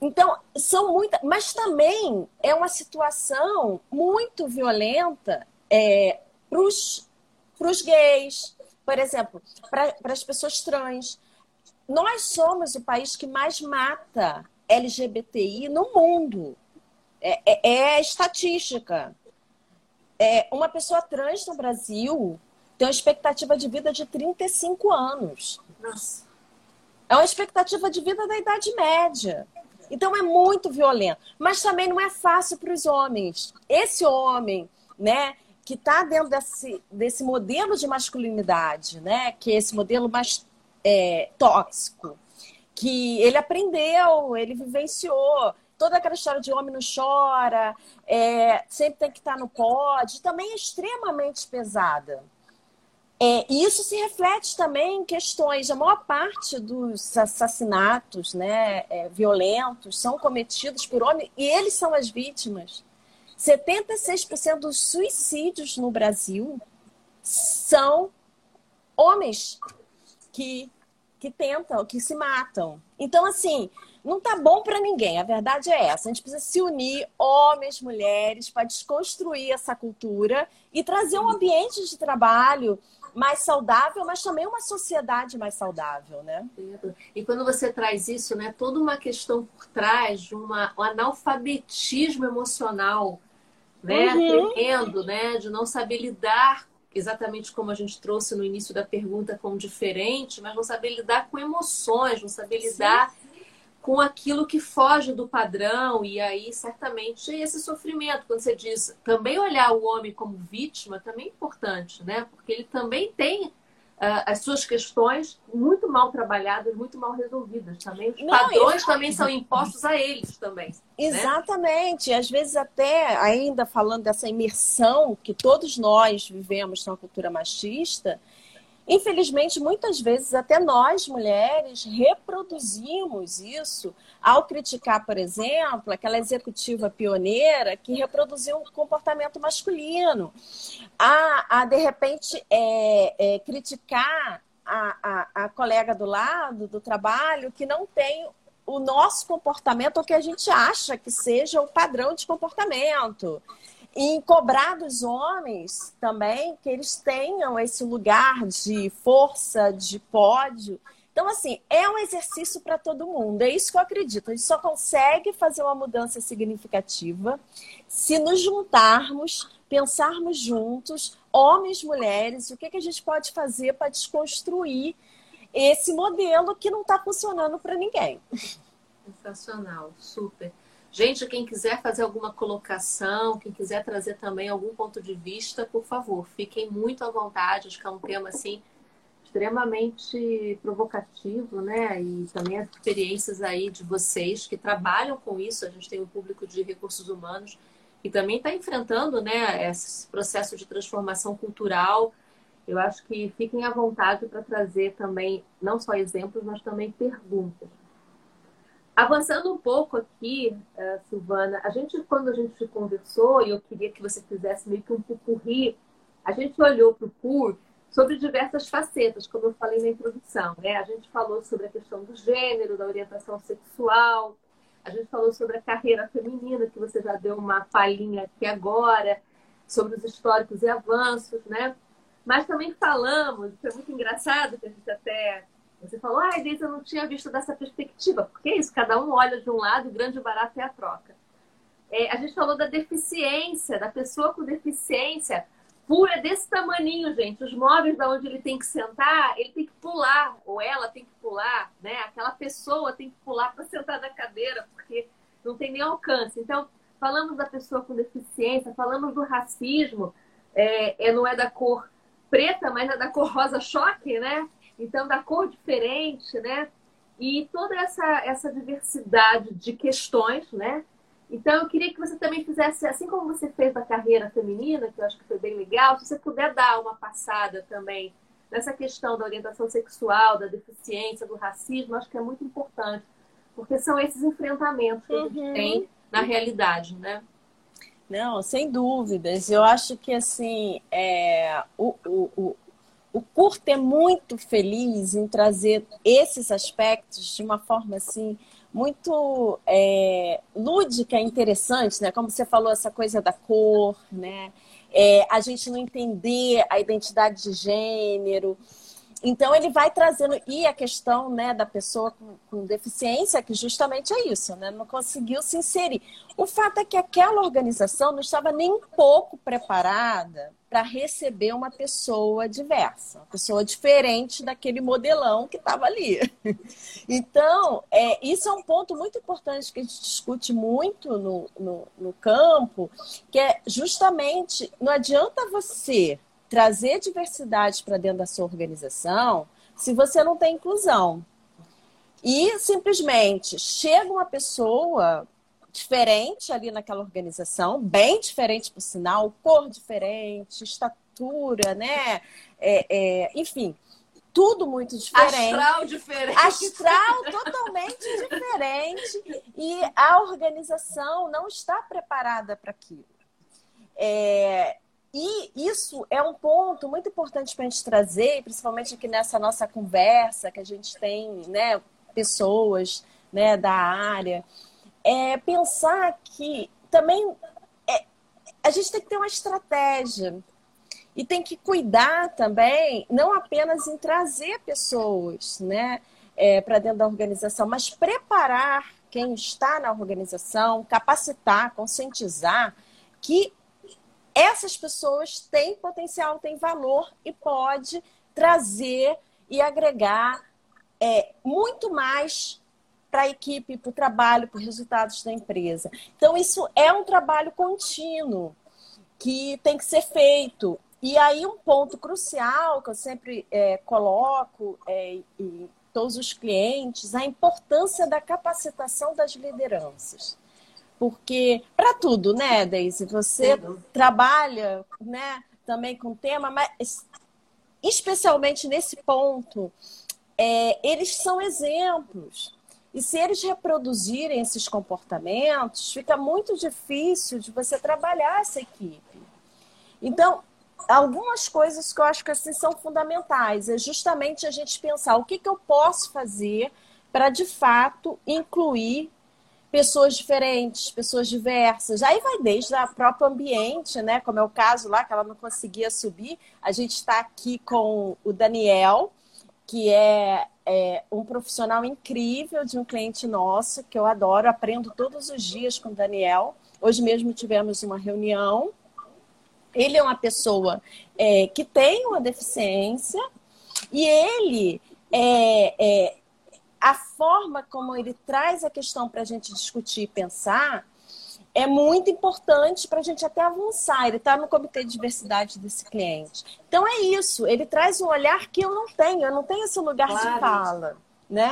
Então, são muitas, mas também é uma situação muito violenta é, para os gays, por exemplo, para as pessoas trans. Nós somos o país que mais mata LGBTI no mundo. É, é, é estatística. É, uma pessoa trans no Brasil tem uma expectativa de vida de 35 anos. Nossa. É uma expectativa de vida da Idade Média. Então é muito violento. Mas também não é fácil para os homens. Esse homem, né, que está dentro desse, desse modelo de masculinidade, né, que é esse modelo mais é, tóxico, que ele aprendeu, ele vivenciou. Toda aquela história de homem não chora, é, sempre tem que estar no pódio, também é extremamente pesada. É, e isso se reflete também em questões. A maior parte dos assassinatos né, é, violentos são cometidos por homens e eles são as vítimas. 76% dos suicídios no Brasil são homens que, que tentam, que se matam. Então, assim, não tá bom para ninguém. A verdade é essa. A gente precisa se unir, homens, mulheres, para desconstruir essa cultura e trazer um ambiente de trabalho mais saudável, mas também uma sociedade mais saudável, né? E quando você traz isso, né, toda uma questão por trás de uma, um analfabetismo emocional, né, uhum. tremendo, né, de não saber lidar exatamente como a gente trouxe no início da pergunta com diferente, mas não saber lidar com emoções, não saber lidar Sim com aquilo que foge do padrão, e aí certamente esse sofrimento, quando você diz também olhar o homem como vítima, também é importante, né? Porque ele também tem uh, as suas questões muito mal trabalhadas, muito mal resolvidas também. Os padrões também são impostos a eles também. Né? Exatamente. Né? Às vezes até, ainda falando dessa imersão que todos nós vivemos na cultura machista, Infelizmente, muitas vezes, até nós mulheres reproduzimos isso ao criticar, por exemplo, aquela executiva pioneira que reproduziu um comportamento masculino, a, a de repente, é, é, criticar a, a, a colega do lado, do trabalho, que não tem o nosso comportamento, ou que a gente acha que seja o padrão de comportamento e cobrar dos homens também que eles tenham esse lugar de força, de pódio. Então, assim, é um exercício para todo mundo. É isso que eu acredito. A gente só consegue fazer uma mudança significativa se nos juntarmos, pensarmos juntos, homens, mulheres, o que, que a gente pode fazer para desconstruir esse modelo que não está funcionando para ninguém. Sensacional, super. Gente, quem quiser fazer alguma colocação, quem quiser trazer também algum ponto de vista, por favor, fiquem muito à vontade. Acho que é um tema assim extremamente provocativo, né? E também as experiências aí de vocês que trabalham com isso. A gente tem um público de recursos humanos e também está enfrentando, né, esse processo de transformação cultural. Eu acho que fiquem à vontade para trazer também não só exemplos, mas também perguntas. Avançando um pouco aqui, uh, Silvana, a gente, quando a gente conversou, e eu queria que você fizesse meio que um pupurri a gente olhou para o PUR sobre diversas facetas, como eu falei na introdução. Né? A gente falou sobre a questão do gênero, da orientação sexual, a gente falou sobre a carreira feminina, que você já deu uma palhinha aqui agora, sobre os históricos e avanços, né? Mas também falamos, foi muito engraçado, que a gente até. Você falou, ah, Deise, eu não tinha visto dessa perspectiva. Porque é isso, cada um olha de um lado, o grande barato é a troca. É, a gente falou da deficiência, da pessoa com deficiência. Pula é desse tamaninho, gente. Os móveis da onde ele tem que sentar, ele tem que pular, ou ela tem que pular, né? Aquela pessoa tem que pular para sentar na cadeira, porque não tem nem alcance. Então, falamos da pessoa com deficiência, falamos do racismo, é, é, não é da cor preta, mas é da cor rosa choque, né? Então, da cor diferente, né? E toda essa, essa diversidade de questões, né? Então, eu queria que você também fizesse, assim como você fez da carreira feminina, que eu acho que foi bem legal, se você puder dar uma passada também nessa questão da orientação sexual, da deficiência, do racismo, acho que é muito importante, porque são esses enfrentamentos que a gente uhum. tem na realidade, né? Não, sem dúvidas. Eu acho que assim é, o, o, o, o curto é muito feliz em trazer esses aspectos de uma forma assim muito é, lúdica, interessante, né? Como você falou, essa coisa da cor, né? É, a gente não entender a identidade de gênero. Então ele vai trazendo e a questão né, da pessoa com, com, deficiência que justamente é isso, né? Não conseguiu se inserir. O fato é que aquela organização não estava nem um pouco preparada para receber uma pessoa diversa, uma pessoa diferente daquele modelão que estava ali. Então, é, isso é um ponto muito importante que a gente discute muito no, no, no campo, que é justamente não adianta você trazer diversidade para dentro da sua organização se você não tem inclusão. E simplesmente chega uma pessoa diferente ali naquela organização, bem diferente por sinal, cor diferente, estatura, né? É, é, enfim, tudo muito diferente. Astral diferente. Astral totalmente diferente. E a organização não está preparada para aquilo. É, e isso é um ponto muito importante para a gente trazer, principalmente aqui nessa nossa conversa, que a gente tem né, pessoas né, da área é pensar que também é, a gente tem que ter uma estratégia e tem que cuidar também, não apenas em trazer pessoas né, é, para dentro da organização, mas preparar quem está na organização, capacitar, conscientizar que essas pessoas têm potencial, têm valor e pode trazer e agregar é, muito mais para a equipe, para o trabalho, para os resultados da empresa. Então, isso é um trabalho contínuo que tem que ser feito. E aí, um ponto crucial que eu sempre é, coloco é, em todos os clientes, a importância da capacitação das lideranças. Porque, para tudo, né, Deise? Você trabalha né, também com o tema, mas especialmente nesse ponto, é, eles são exemplos. E se eles reproduzirem esses comportamentos, fica muito difícil de você trabalhar essa equipe. Então, algumas coisas que eu acho que assim são fundamentais é justamente a gente pensar o que, que eu posso fazer para de fato incluir pessoas diferentes, pessoas diversas. Aí vai desde o próprio ambiente, né? Como é o caso lá que ela não conseguia subir. A gente está aqui com o Daniel, que é é, um profissional incrível de um cliente nosso, que eu adoro, aprendo todos os dias com o Daniel. Hoje mesmo tivemos uma reunião. Ele é uma pessoa é, que tem uma deficiência e ele é, é a forma como ele traz a questão para a gente discutir e pensar é muito importante para a gente até avançar. Ele está no comitê de diversidade desse cliente. Então é isso, ele traz um olhar que eu não tenho, eu não tenho esse lugar claro. de fala, né?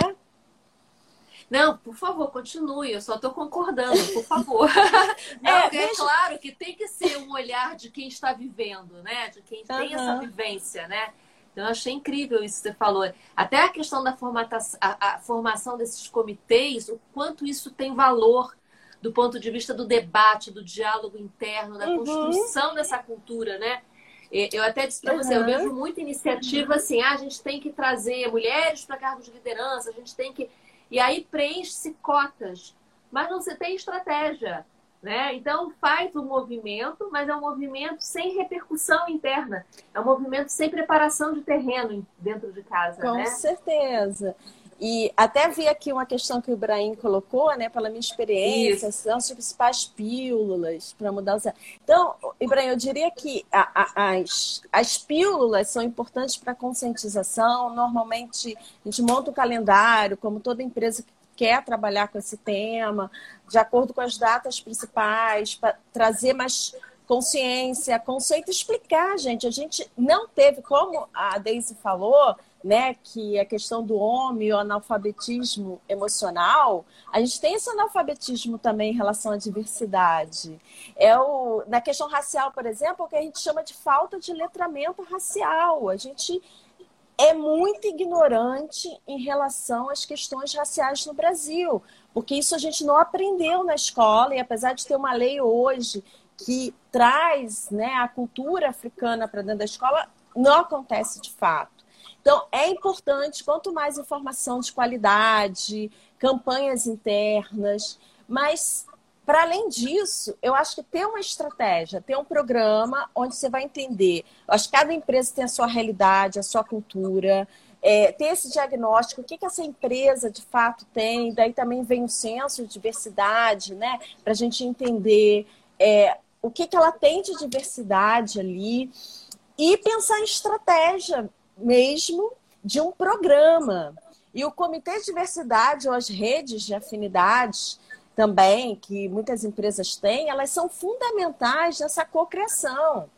Não, por favor, continue. Eu só estou concordando, por favor. Não, é, é claro que tem que ser um olhar de quem está vivendo, né? De quem uhum. tem essa vivência, né? Então, eu achei incrível isso que você falou. Até a questão da formatação, a, a formação desses comitês, o quanto isso tem valor do ponto de vista do debate, do diálogo interno, da uhum. construção dessa cultura, né? Eu até disse para você, eu vejo muita iniciativa assim, ah, a gente tem que trazer mulheres para cargos de liderança, a gente tem que. E aí preenche-se cotas, mas não se tem estratégia. Né? Então faz o movimento, mas é um movimento sem repercussão interna. É um movimento sem preparação de terreno dentro de casa. Com né? certeza. E até vi aqui uma questão que o Ibrahim colocou, né, pela minha experiência, Isso. são as principais pílulas para mudar o Então, Ibrahim, eu diria que a, a, as, as pílulas são importantes para conscientização. Normalmente, a gente monta um calendário, como toda empresa que quer trabalhar com esse tema, de acordo com as datas principais, para trazer mais consciência, conceito, explicar, gente. A gente não teve, como a Daisy falou, né, que a questão do homem, o analfabetismo emocional, a gente tem esse analfabetismo também em relação à diversidade. É o, na questão racial, por exemplo, o que a gente chama de falta de letramento racial. A gente é muito ignorante em relação às questões raciais no Brasil, porque isso a gente não aprendeu na escola, e apesar de ter uma lei hoje que traz né, a cultura africana para dentro da escola, não acontece de fato. Então, é importante, quanto mais informação de qualidade, campanhas internas, mas, para além disso, eu acho que ter uma estratégia, ter um programa onde você vai entender. Eu acho que cada empresa tem a sua realidade, a sua cultura, é, ter esse diagnóstico, o que, que essa empresa de fato tem, daí também vem o senso de diversidade, né? Para a gente entender é, o que, que ela tem de diversidade ali e pensar em estratégia mesmo de um programa. E o Comitê de Diversidade ou as redes de afinidades também, que muitas empresas têm, elas são fundamentais nessa cocriação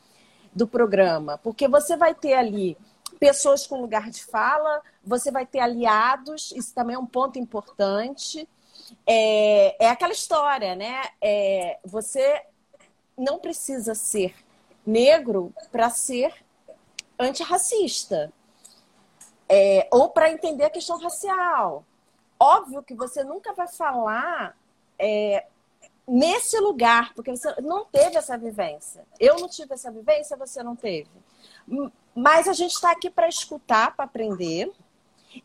do programa, porque você vai ter ali pessoas com lugar de fala, você vai ter aliados, isso também é um ponto importante. É, é aquela história, né? É, você não precisa ser negro para ser antirracista. É, ou para entender a questão racial. Óbvio que você nunca vai falar é, nesse lugar, porque você não teve essa vivência. Eu não tive essa vivência, você não teve. Mas a gente está aqui para escutar, para aprender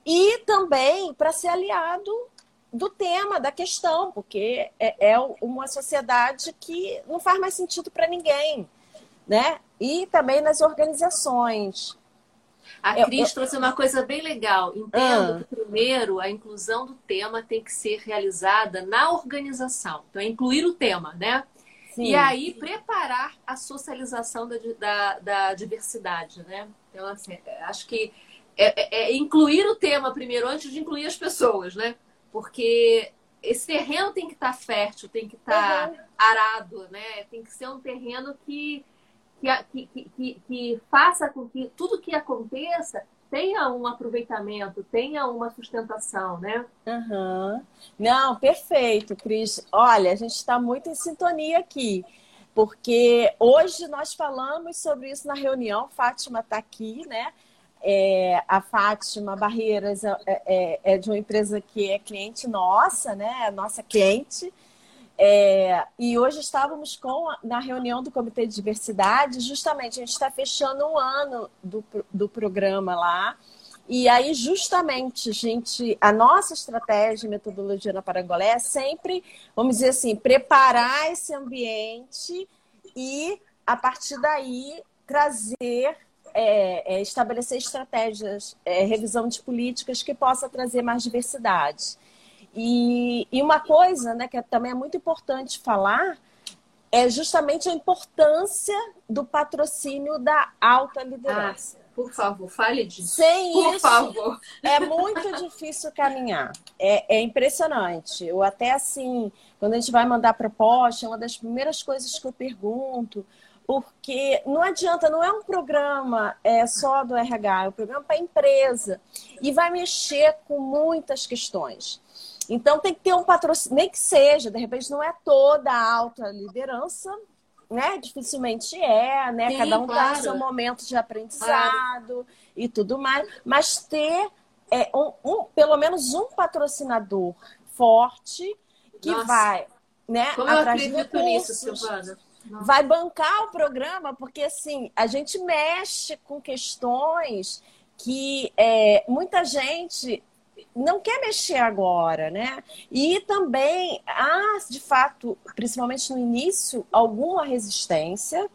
e também para ser aliado do tema, da questão, porque é, é uma sociedade que não faz mais sentido para ninguém né? E também nas organizações. A Cris eu, trouxe uma coisa bem legal. Entendo ah. que, primeiro, a inclusão do tema tem que ser realizada na organização. Então, é incluir o tema, né? Sim. E aí, preparar a socialização da, da, da diversidade, né? Então, assim, acho que é, é, é incluir o tema primeiro, antes de incluir as pessoas, né? Porque esse terreno tem que estar fértil, tem que estar uhum. arado, né? Tem que ser um terreno que que, que, que, que faça com que tudo que aconteça tenha um aproveitamento, tenha uma sustentação, né? Uhum. Não, perfeito, Cris. Olha, a gente está muito em sintonia aqui, porque hoje nós falamos sobre isso na reunião. Fátima está aqui, né? É, a Fátima Barreiras é, é, é, de uma empresa que é cliente nossa, né? Nossa cliente. É, e hoje estávamos com na reunião do Comitê de Diversidade, justamente a gente está fechando um ano do, do programa lá. E aí, justamente, gente, a nossa estratégia e metodologia na Parangolé é sempre, vamos dizer assim, preparar esse ambiente e, a partir daí, trazer, é, é, estabelecer estratégias, é, revisão de políticas que possa trazer mais diversidade. E, e uma coisa né, que é, também é muito importante falar é justamente a importância do patrocínio da alta liderança. Ah, por favor, fale disso. Sem por isso, favor. é muito difícil caminhar. É, é, impressionante. Eu até assim, quando a gente vai mandar proposta, é uma das primeiras coisas que eu pergunto, porque não adianta, não é um programa é, só do RH, é um programa para a empresa e vai mexer com muitas questões. Então tem que ter um patrocínio, nem que seja, de repente não é toda a alta liderança, né? Dificilmente é, né? Sim, Cada um claro. no seu momento de aprendizado claro. e tudo mais, mas ter é, um, um, pelo menos um patrocinador forte que Nossa. vai, né? Como eu acredito nisso, Silvana. vai bancar o programa, porque assim, a gente mexe com questões que é, muita gente não quer mexer agora, né? E também há, de fato, principalmente no início, alguma resistência.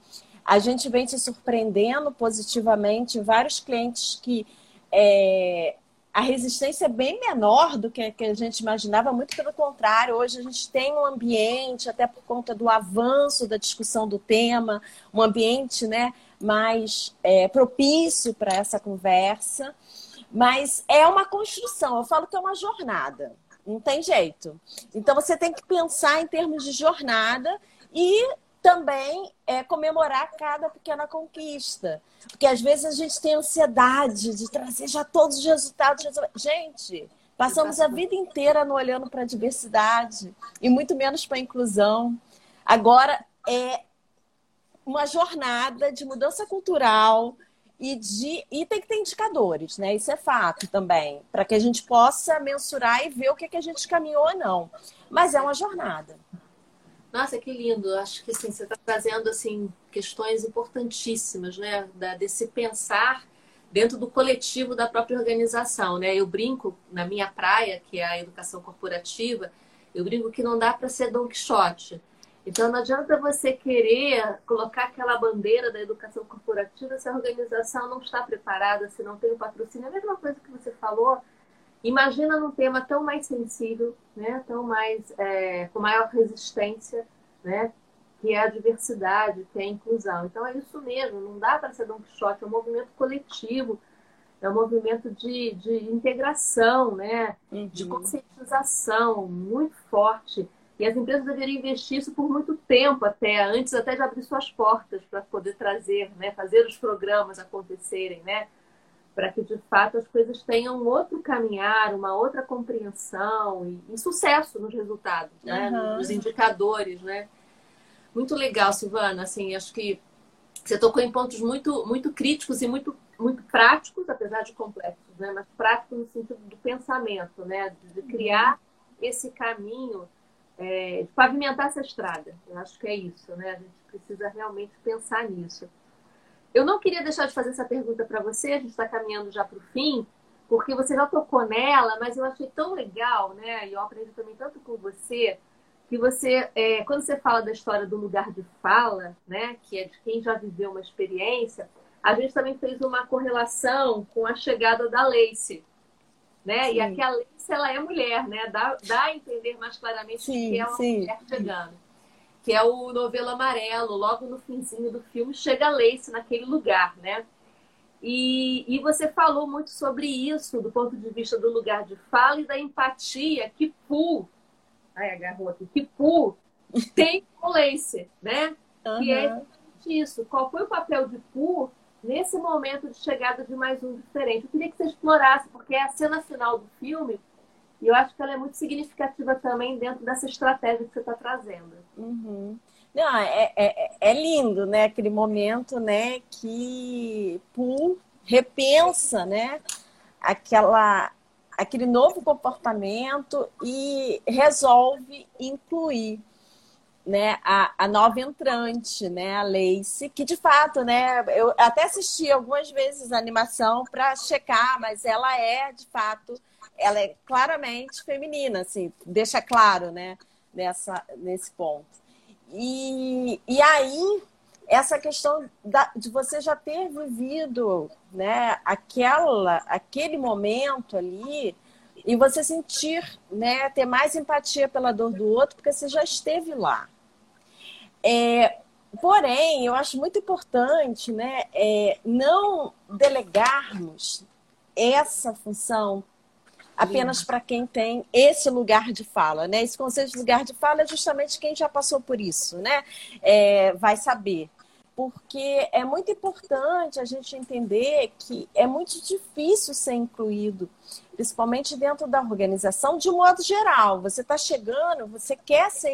A gente vem se surpreendendo positivamente vários clientes que é, a resistência é bem menor do que, que a gente imaginava, muito pelo contrário, hoje a gente tem um ambiente, até por conta do avanço da discussão do tema, um ambiente né, mais é, propício para essa conversa. Mas é uma construção, eu falo que é uma jornada, não tem jeito. Então você tem que pensar em termos de jornada e também é, comemorar cada pequena conquista. Porque às vezes a gente tem ansiedade de trazer já todos os resultados. Gente, passamos a vida inteira no olhando para a diversidade e muito menos para a inclusão. Agora é uma jornada de mudança cultural, e, de, e tem que ter indicadores, né? Isso é fato também, para que a gente possa mensurar e ver o que, que a gente caminhou ou não. Mas é uma jornada. Nossa, que lindo! Acho que assim, você está trazendo assim questões importantíssimas, né? Da, desse pensar dentro do coletivo da própria organização, né? Eu brinco na minha praia, que é a educação corporativa, eu brinco que não dá para ser Don Quixote. Então não adianta você querer colocar aquela bandeira da educação corporativa se a organização não está preparada, se não tem o patrocínio. É a mesma coisa que você falou. Imagina num tema tão mais sensível, né? tão mais é, com maior resistência, né? que é a diversidade, que é a inclusão. Então é isso mesmo, não dá para ser Don Quixote, é um movimento coletivo, é um movimento de, de integração, né? Uhum. de conscientização muito forte. E as empresas deveriam investir isso por muito tempo até, antes até de abrir suas portas para poder trazer, né, fazer os programas acontecerem, né, para que de fato as coisas tenham um outro caminhar, uma outra compreensão e, e sucesso nos resultados, né, uhum. nos indicadores, né. Muito legal, Silvana, assim, acho que você tocou em pontos muito, muito críticos e muito, muito práticos, apesar de complexos, né, mas práticos no sentido do pensamento, né, de criar esse caminho é, de pavimentar essa estrada. Eu acho que é isso, né? A gente precisa realmente pensar nisso. Eu não queria deixar de fazer essa pergunta para você, a gente está caminhando já para o fim, porque você já tocou nela, mas eu achei tão legal, né? E eu aprendi também tanto com você, que você, é, quando você fala da história do lugar de fala, né? Que é de quem já viveu uma experiência, a gente também fez uma correlação com a chegada da Lacey né? Sim. E aqui a Alice, ela é mulher, né? Dá, dá a entender mais claramente sim, que é uma sim. mulher chegando. Que é o novelo amarelo, logo no finzinho do filme, chega a Lace naquele lugar, né? E, e você falou muito sobre isso, do ponto de vista do lugar de fala e da empatia que Pooh, ai, agarrou aqui, que Pooh tem com Lace, né? Uhum. Que é isso. Qual foi o papel de Pooh nesse momento de chegada de mais um diferente. Eu queria que você explorasse, porque é a cena final do filme, e eu acho que ela é muito significativa também dentro dessa estratégia que você está trazendo. Uhum. Não, é, é, é, lindo, né? Aquele momento, né, que Pooh repensa, né, aquela, aquele novo comportamento e resolve incluir né, a, a nova entrante, né, a Lacey, que de fato, né, eu até assisti algumas vezes a animação para checar, mas ela é de fato, ela é claramente feminina, assim, deixa claro, né, nessa, nesse ponto. E, e aí, essa questão da, de você já ter vivido, né, aquela, aquele momento ali, e você sentir, né, ter mais empatia pela dor do outro, porque você já esteve lá. É, porém, eu acho muito importante né, é, não delegarmos essa função apenas para quem tem esse lugar de fala, né? Esse conceito de lugar de fala é justamente quem já passou por isso, né? É, vai saber. Porque é muito importante a gente entender que é muito difícil ser incluído, principalmente dentro da organização, de um modo geral. Você está chegando, você quer ser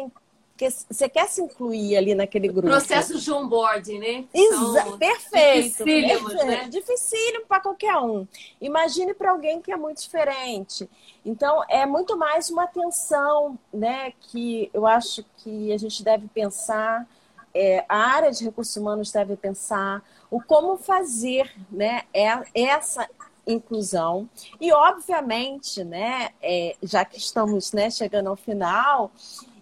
porque você quer se incluir ali naquele grupo. Processo de onboarding, né? Exa perfeito. Dificílimo, né? Dificílimo para qualquer um. Imagine para alguém que é muito diferente. Então, é muito mais uma atenção, né? Que eu acho que a gente deve pensar é, a área de recursos humanos deve pensar, o como fazer né, é, essa inclusão. E, obviamente, né, é, já que estamos né, chegando ao final,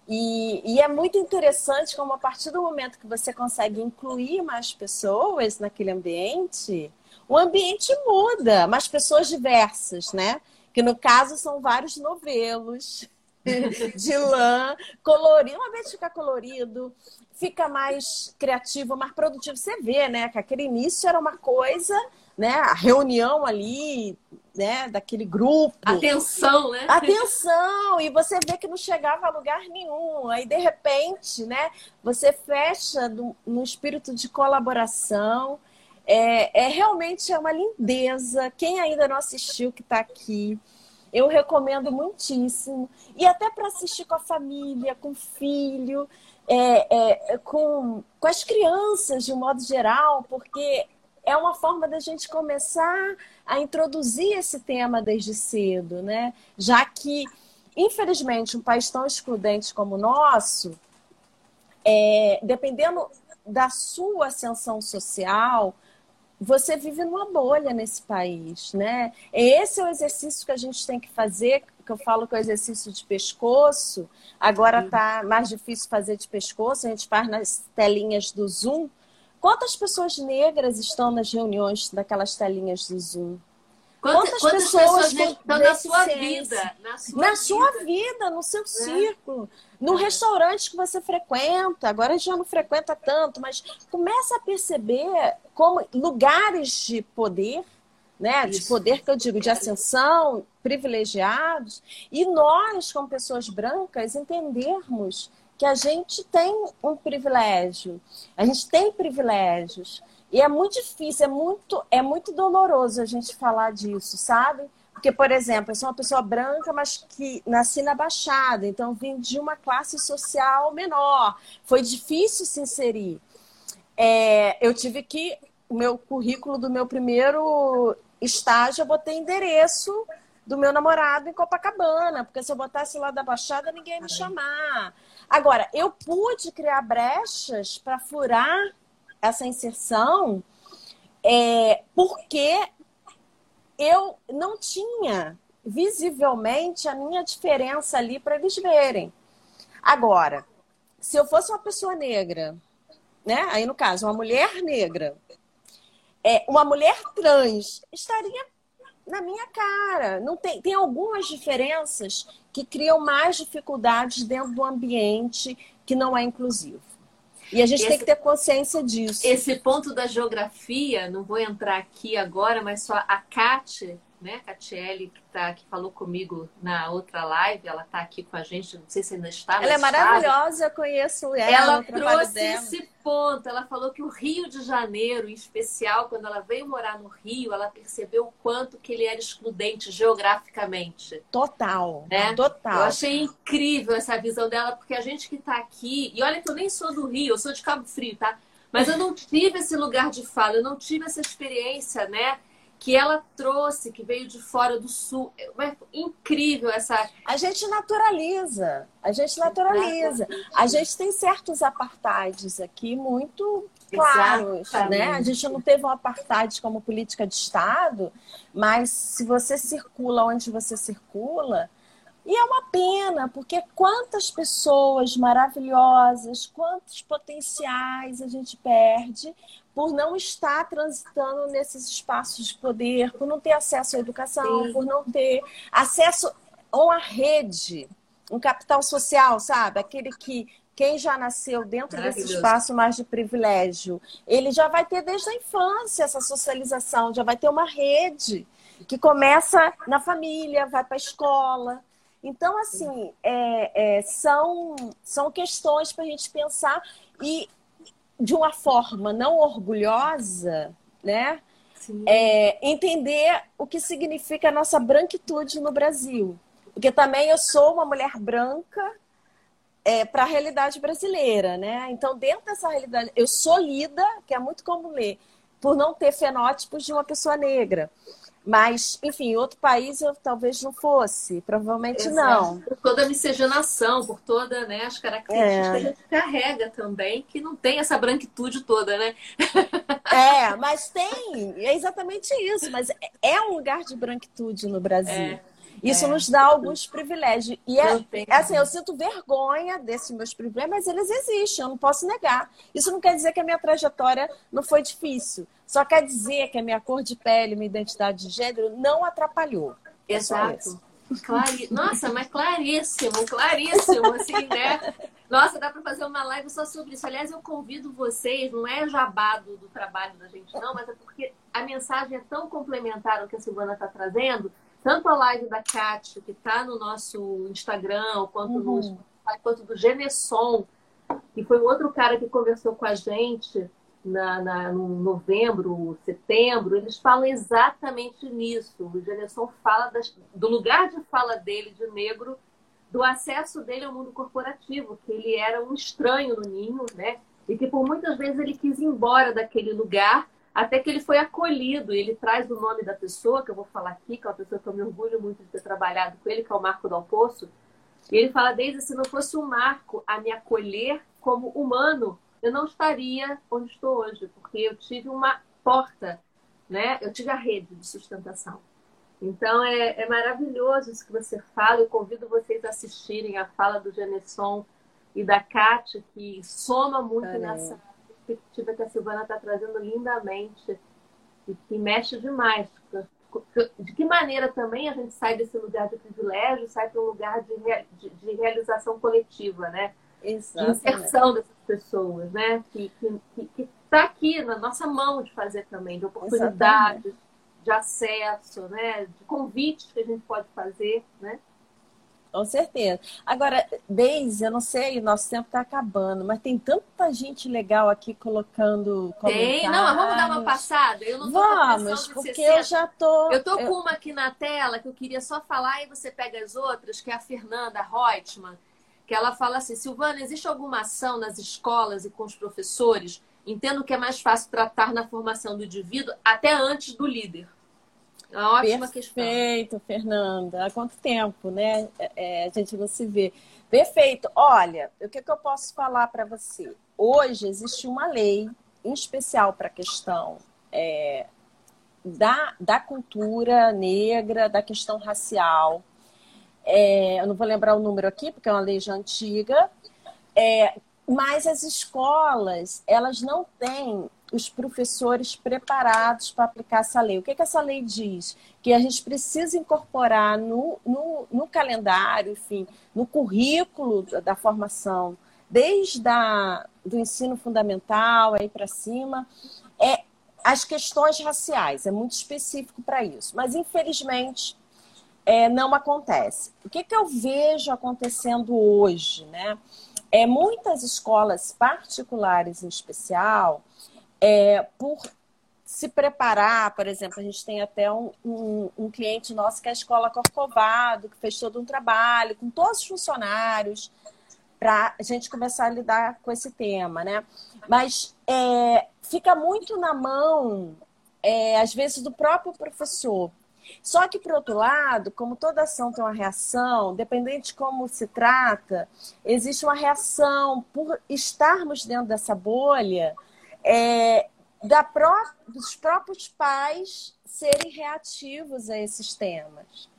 e, e, é muito interessante como a partir do momento que você consegue incluir mais pessoas naquele ambiente, o ambiente muda, mais pessoas diversas, né? Que no caso são vários novelos de lã, colorido. Uma vez fica colorido, fica mais criativo, mais produtivo. Você vê, né? Que aquele início era uma coisa né, a reunião ali, né, daquele grupo. Atenção, né? Atenção! E você vê que não chegava a lugar nenhum. Aí, de repente, né, você fecha no, no espírito de colaboração. É, é realmente é uma lindeza. Quem ainda não assistiu que está aqui, eu recomendo muitíssimo. E até para assistir com a família, com o filho, é, é, com, com as crianças de um modo geral, porque é uma forma da gente começar a introduzir esse tema desde cedo, né? Já que, infelizmente, um país tão excludente como o nosso, é, dependendo da sua ascensão social, você vive numa bolha nesse país, né? Esse é o exercício que a gente tem que fazer, que eu falo que é o exercício de pescoço. Agora está mais difícil fazer de pescoço, a gente faz nas telinhas do Zoom, Quantas pessoas negras estão nas reuniões daquelas telinhas do Zoom? Quantas, quantas pessoas, pessoas estão na sua vida? Na sua, na vida. sua vida, no seu é. círculo. No é. restaurante que você frequenta, agora já não frequenta tanto, mas começa a perceber como lugares de poder, né? De poder que eu digo, de ascensão, privilegiados, e nós, como pessoas brancas, entendermos que a gente tem um privilégio, a gente tem privilégios. E é muito difícil, é muito, é muito doloroso a gente falar disso, sabe? Porque, por exemplo, eu sou uma pessoa branca, mas que nasci na Baixada, então vim de uma classe social menor. Foi difícil se inserir. É, eu tive que. O meu currículo do meu primeiro estágio, eu botei endereço do meu namorado em Copacabana, porque se eu botasse lá da Baixada, ninguém ia me chamar. Agora, eu pude criar brechas para furar essa inserção é, porque eu não tinha visivelmente a minha diferença ali para eles verem. Agora, se eu fosse uma pessoa negra, né? Aí no caso, uma mulher negra, é, uma mulher trans estaria na minha cara. Não tem, tem algumas diferenças que criam mais dificuldades dentro do ambiente que não é inclusivo. E a gente esse, tem que ter consciência disso. Esse ponto da geografia, não vou entrar aqui agora, mas só a Kátia né, Catiele, que, tá, que falou comigo na outra live, ela está aqui com a gente, não sei se ainda está. Ela é maravilhosa, eu conheço ela. Ela trouxe esse ponto, ela falou que o Rio de Janeiro, em especial, quando ela veio morar no Rio, ela percebeu o quanto que ele era excludente geograficamente. Total, né? total. Eu achei incrível essa visão dela, porque a gente que está aqui, e olha que eu nem sou do Rio, eu sou de Cabo Frio, tá? Mas eu não tive esse lugar de fala, eu não tive essa experiência, né? Que ela trouxe, que veio de fora do sul. É incrível essa. A gente naturaliza, a gente naturaliza. A gente tem certos apartheids aqui muito claros, Exatamente. né? A gente não teve um apartheid como política de Estado, mas se você circula onde você circula, e é uma pena, porque quantas pessoas maravilhosas, quantos potenciais a gente perde por não estar transitando nesses espaços de poder, por não ter acesso à educação, Sim. por não ter acesso a uma rede, um capital social, sabe? Aquele que quem já nasceu dentro desse espaço mais de privilégio, ele já vai ter desde a infância essa socialização, já vai ter uma rede que começa na família, vai para a escola. Então, assim, é, é, são, são questões para a gente pensar. E de uma forma não orgulhosa, né? É, entender o que significa a nossa branquitude no Brasil. Porque também eu sou uma mulher branca é, para a realidade brasileira, né? Então, dentro dessa realidade, eu sou lida, que é muito comum ler, por não ter fenótipos de uma pessoa negra. Mas, enfim, em outro país eu talvez não fosse, provavelmente Exato. não. Por toda a miscigenação, por todas né, as características é. que a gente carrega também, que não tem essa branquitude toda, né? É, mas tem, é exatamente isso. Mas é um lugar de branquitude no Brasil. É. Isso é. nos dá alguns privilégios. E é, é, assim, eu sinto vergonha desses meus privilégios, mas eles existem, eu não posso negar. Isso não quer dizer que a minha trajetória não foi difícil. Só quer dizer que a minha cor de pele, minha identidade de gênero não atrapalhou. É Exato. Clari... Nossa, mas claríssimo, claríssimo, assim, né? Nossa, dá para fazer uma live só sobre isso. Aliás, eu convido vocês, não é jabado do trabalho da gente, não, mas é porque a mensagem é tão complementar ao que a Silvana está trazendo, tanto a live da Kátia, que está no nosso Instagram, quanto, uhum. no, quanto do Genesson, que foi um outro cara que conversou com a gente na, na, no novembro, setembro, eles falam exatamente nisso. O Genesson fala das, do lugar de fala dele, de negro, do acesso dele ao mundo corporativo, que ele era um estranho no ninho, né? E que por muitas vezes ele quis ir embora daquele lugar até que ele foi acolhido. Ele traz o nome da pessoa, que eu vou falar aqui, que é uma pessoa que eu me orgulho muito de ter trabalhado com ele, que é o Marco do Alpoço. E ele fala, desde se não fosse o Marco a me acolher como humano, eu não estaria onde estou hoje, porque eu tive uma porta, né? Eu tive a rede de sustentação. Então é, é maravilhoso isso que você fala. Eu convido vocês a assistirem a fala do Genesson e da Kátia, que soma muito é. nessa perspectiva que a Silvana está trazendo lindamente e que mexe demais. De que maneira também a gente sai desse lugar de privilégio, sai para um lugar de, de, de, realização coletiva, né? Exatamente. De inserção dessas pessoas, né? Que está aqui na nossa mão de fazer também, de oportunidades, Exatamente. de acesso, né? De convites que a gente pode fazer, né? Com certeza. Agora, Deise, eu não sei, o nosso tempo está acabando, mas tem tanta gente legal aqui colocando Tem, não, vamos dar uma passada? Eu não tô Vamos, porque eu já tô... Eu tô eu... com uma aqui na tela que eu queria só falar e você pega as outras, que é a Fernanda Reutemann, que ela fala assim, Silvana, existe alguma ação nas escolas e com os professores? Entendo que é mais fácil tratar na formação do indivíduo até antes do líder. Uma ótima Perfeito, questão. Fernanda. Há quanto tempo, né? É, é, a gente não se vê. Perfeito. Olha, o que, que eu posso falar para você? Hoje existe uma lei em especial para a questão é, da, da cultura negra, da questão racial. É, eu não vou lembrar o número aqui, porque é uma lei já antiga. É, mas as escolas, elas não têm os professores preparados para aplicar essa lei. O que, que essa lei diz? Que a gente precisa incorporar no, no, no calendário, enfim, no currículo da, da formação, desde a, do ensino fundamental aí para cima, é as questões raciais. É muito específico para isso. Mas, infelizmente, é, não acontece. O que, que eu vejo acontecendo hoje, né? É, muitas escolas particulares, em especial, é, por se preparar, por exemplo, a gente tem até um, um, um, cliente nosso que é a Escola Corcovado, que fez todo um trabalho com todos os funcionários para a gente começar a lidar com esse tema, né? Mas é, fica muito na mão, é, às vezes, do próprio professor. Só que, por outro lado, como toda ação tem uma reação, dependente de como se trata, existe uma reação por estarmos dentro dessa bolha é, pró dos próprios pais serem reativos a esses temas.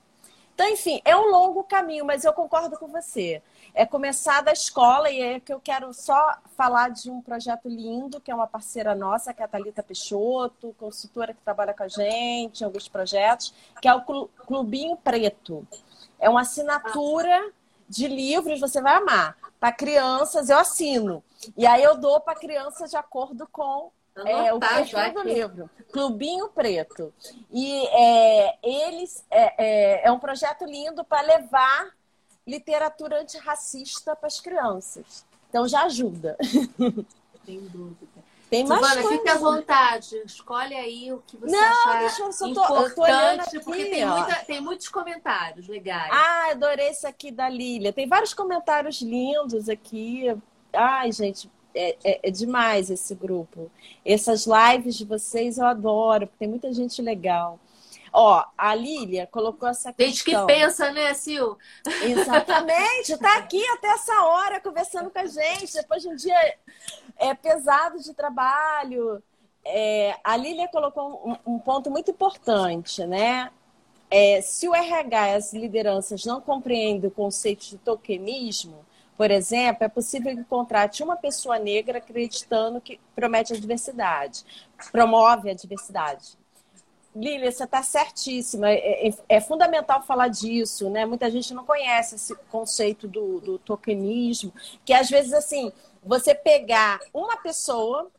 Então, enfim, é um longo caminho, mas eu concordo com você. É começar da escola e é que eu quero só falar de um projeto lindo, que é uma parceira nossa, que é a Thalita Peixoto, consultora que trabalha com a gente em alguns projetos, que é o Clubinho Preto. É uma assinatura de livros, você vai amar. Para crianças, eu assino. E aí eu dou para crianças de acordo com é, o perfil do livro, Clubinho Preto. E é, eles é, é, é um projeto lindo para levar literatura antirracista para as crianças. Então já ajuda. Sem dúvida. Tem mais Silvana, fique à vontade. Escolhe aí o que você Não, achar deixa eu só importante, tô, tô aqui, porque tem, muita, tem, muitos comentários legais. Ah, adorei esse aqui da Lília. Tem vários comentários lindos aqui. Ai, gente, é, é, é, demais esse grupo. Essas lives de vocês eu adoro, porque tem muita gente legal. Ó, a Lília colocou essa questão. Gente que pensa, né, Sil? Exatamente, tá aqui até essa hora conversando com a gente, depois de um dia é, pesado de trabalho. É, a Lília colocou um, um, ponto muito importante, né? É, se o RH e as lideranças não compreendem o conceito de tokenismo, por exemplo, é possível que contrate uma pessoa negra acreditando que promete a diversidade, promove a diversidade. Lília, você está certíssima. É, é, é, fundamental falar disso, né? Muita gente não conhece esse conceito do, do tokenismo, que às vezes, assim, você pegar uma pessoa,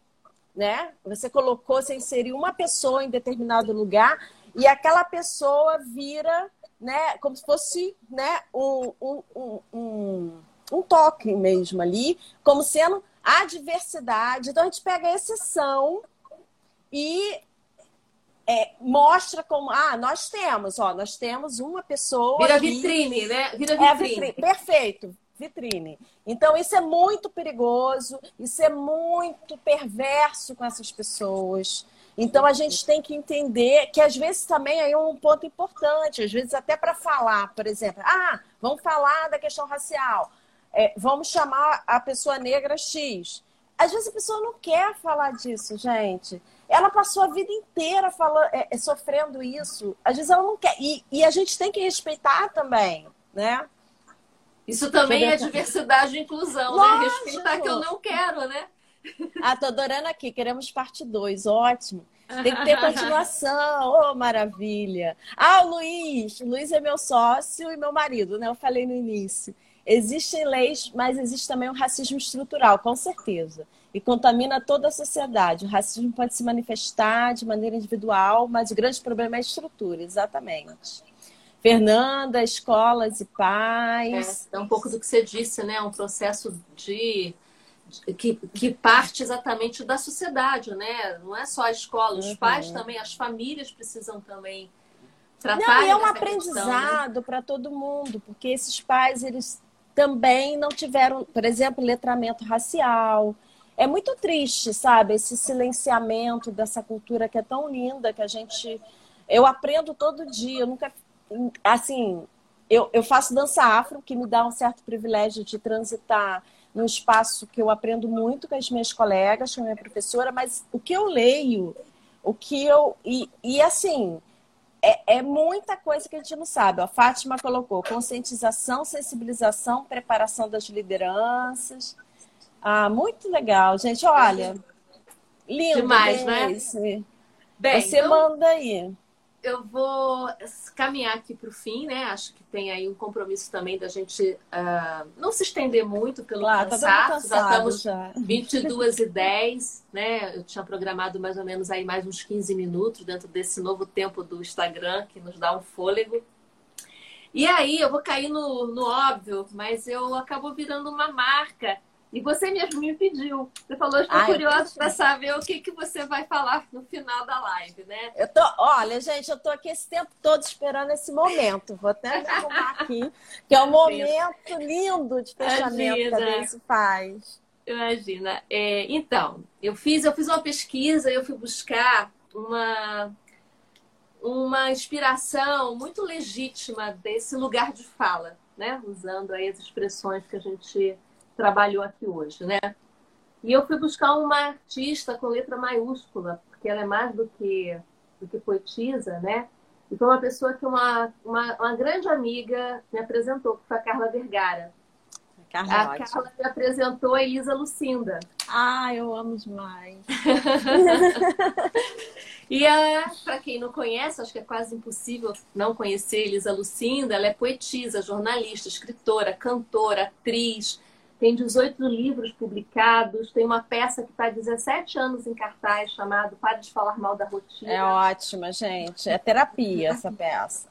né? Você colocou, você inseriu uma pessoa em determinado lugar e aquela pessoa vira, né? Como se fosse, né? Um, um, um, um, um toque mesmo ali, como sendo a diversidade. Então a gente pega a exceção e é, mostra como ah nós temos ó nós temos uma pessoa vira vitrine né vira vitrine. É, vitrine perfeito vitrine. Então, isso é muito perigoso, isso é muito perverso com essas pessoas. Então, a gente tem que entender que, às vezes, também é um ponto importante, às vezes, até para falar, por exemplo, ah, vamos falar da questão racial, é, vamos chamar a pessoa negra X. Às vezes, a pessoa não quer falar disso, gente. Ela passou a vida inteira falando, é, é, sofrendo isso. Às vezes, ela não quer. E, e a gente tem que respeitar também, né? Isso também é diversidade e inclusão, Lógico. né? Respeitar que eu não quero, né? Ah, tô adorando aqui. Queremos parte 2. Ótimo. Tem que ter continuação. Oh, maravilha. Ah, o Luiz. O Luiz é meu sócio e meu marido, né? Eu falei no início. Existem leis, mas existe também o racismo estrutural, com certeza. E contamina toda a sociedade. O racismo pode se manifestar de maneira individual, mas o grande problema é a estrutura, exatamente. Fernanda, escolas e pais. É, é um pouco do que você disse, né? Um processo de que, que, parte exatamente da sociedade, né? Não é só a escola, os uhum. pais também, as famílias precisam também tratar. Não, e é um aprendizado né? para todo mundo, porque esses pais eles também não tiveram, por exemplo, letramento racial. É muito triste, sabe, esse silenciamento dessa cultura que é tão linda que a gente eu aprendo todo dia, eu nunca assim, eu, eu faço dança afro, que me dá um certo privilégio de transitar num espaço que eu aprendo muito com as minhas colegas, com a minha professora, mas o que eu leio, o que eu. E, e assim, é, é, muita coisa que a gente não sabe. A Fátima colocou conscientização, sensibilização, preparação das lideranças. Ah, muito legal, gente. Olha, lindo. Demais, né? Bem, Você então... manda aí eu vou caminhar aqui para o fim, né? Acho que tem aí um compromisso também da gente uh, não se estender muito pelo claro, tá cansaço. Tá já estamos já. 22 e 10, né? Eu tinha programado mais ou menos aí mais uns 15 minutos dentro desse novo tempo do Instagram que nos dá um fôlego. E aí eu vou cair no, no óbvio, mas eu acabo virando uma marca e você mesmo me pediu. Você falou, estou curiosa para saber o que, que você vai falar no final da live, né? Eu tô, olha, gente, eu tô aqui esse tempo todo esperando esse momento. Vou até me arrumar aqui, que é um momento lindo de fechamento Imagina. que a Denise faz. Imagina. É, então, eu fiz, eu fiz uma pesquisa, eu fui buscar uma uma inspiração muito legítima desse lugar de fala, né? Usando aí as expressões que a gente trabalhou aqui hoje, né? E eu fui buscar uma artista com letra maiúscula, porque ela é mais do que, do que poetisa, né? E foi uma pessoa que uma, uma, uma grande amiga me apresentou, que foi a Carla Vergara. Carla, é a Carla me apresentou a Elisa Lucinda. Ah, eu amo demais. e para quem não conhece, acho que é quase impossível não conhecer Elisa Lucinda. Ela é poetisa, jornalista, escritora, cantora, atriz, tem 18 livros publicados, tem uma peça que está há 17 anos em cartaz chamado Pare de Falar Mal da Rotina. É ótima, gente. É terapia essa peça.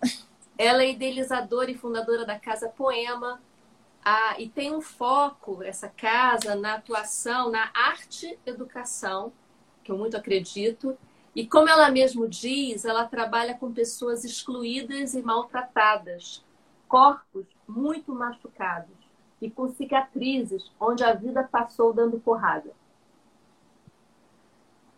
Ela é idealizadora e fundadora da Casa Poema. Ah, e tem um foco, essa casa, na atuação, na arte-educação, que eu muito acredito. E como ela mesmo diz, ela trabalha com pessoas excluídas e maltratadas, corpos muito machucados e com cicatrizes onde a vida passou dando porrada.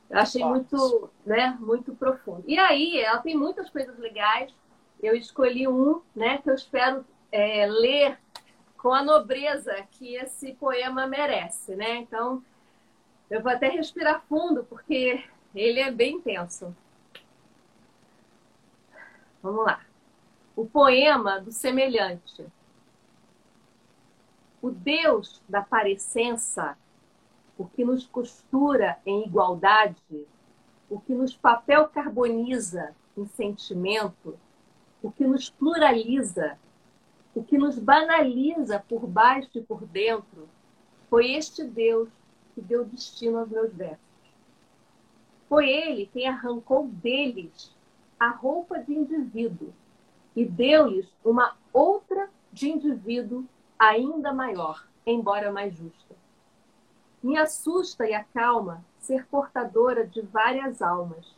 Eu achei muito, né, muito profundo. E aí, ela tem muitas coisas legais. Eu escolhi um, né, que eu espero é, ler com a nobreza que esse poema merece, né? Então, eu vou até respirar fundo, porque ele é bem intenso. Vamos lá. O poema do semelhante. O Deus da parecença, o que nos costura em igualdade, o que nos papel carboniza em sentimento, o que nos pluraliza, o que nos banaliza por baixo e por dentro, foi este Deus que deu destino aos meus versos. Foi ele quem arrancou deles a roupa de indivíduo e deu-lhes uma outra de indivíduo ainda maior, embora mais justa. Me assusta e acalma ser portadora de várias almas,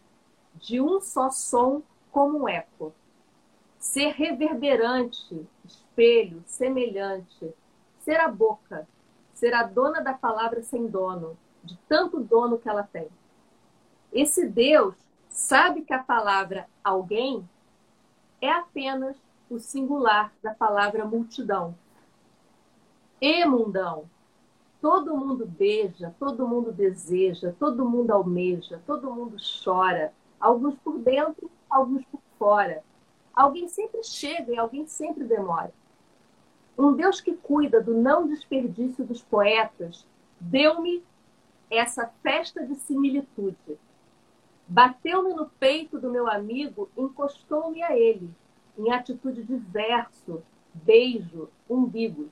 de um só som como um eco. Ser reverberante, espelho, semelhante, ser a boca, ser a dona da palavra sem dono, de tanto dono que ela tem. Esse Deus sabe que a palavra alguém é apenas o singular da palavra multidão. E mundão. Todo mundo beija, todo mundo deseja, todo mundo almeja, todo mundo chora, alguns por dentro, alguns por fora. Alguém sempre chega e alguém sempre demora. Um Deus que cuida do não desperdício dos poetas deu-me essa festa de similitude. Bateu-me no peito do meu amigo, encostou-me a ele, em atitude de verso, beijo, umbigos.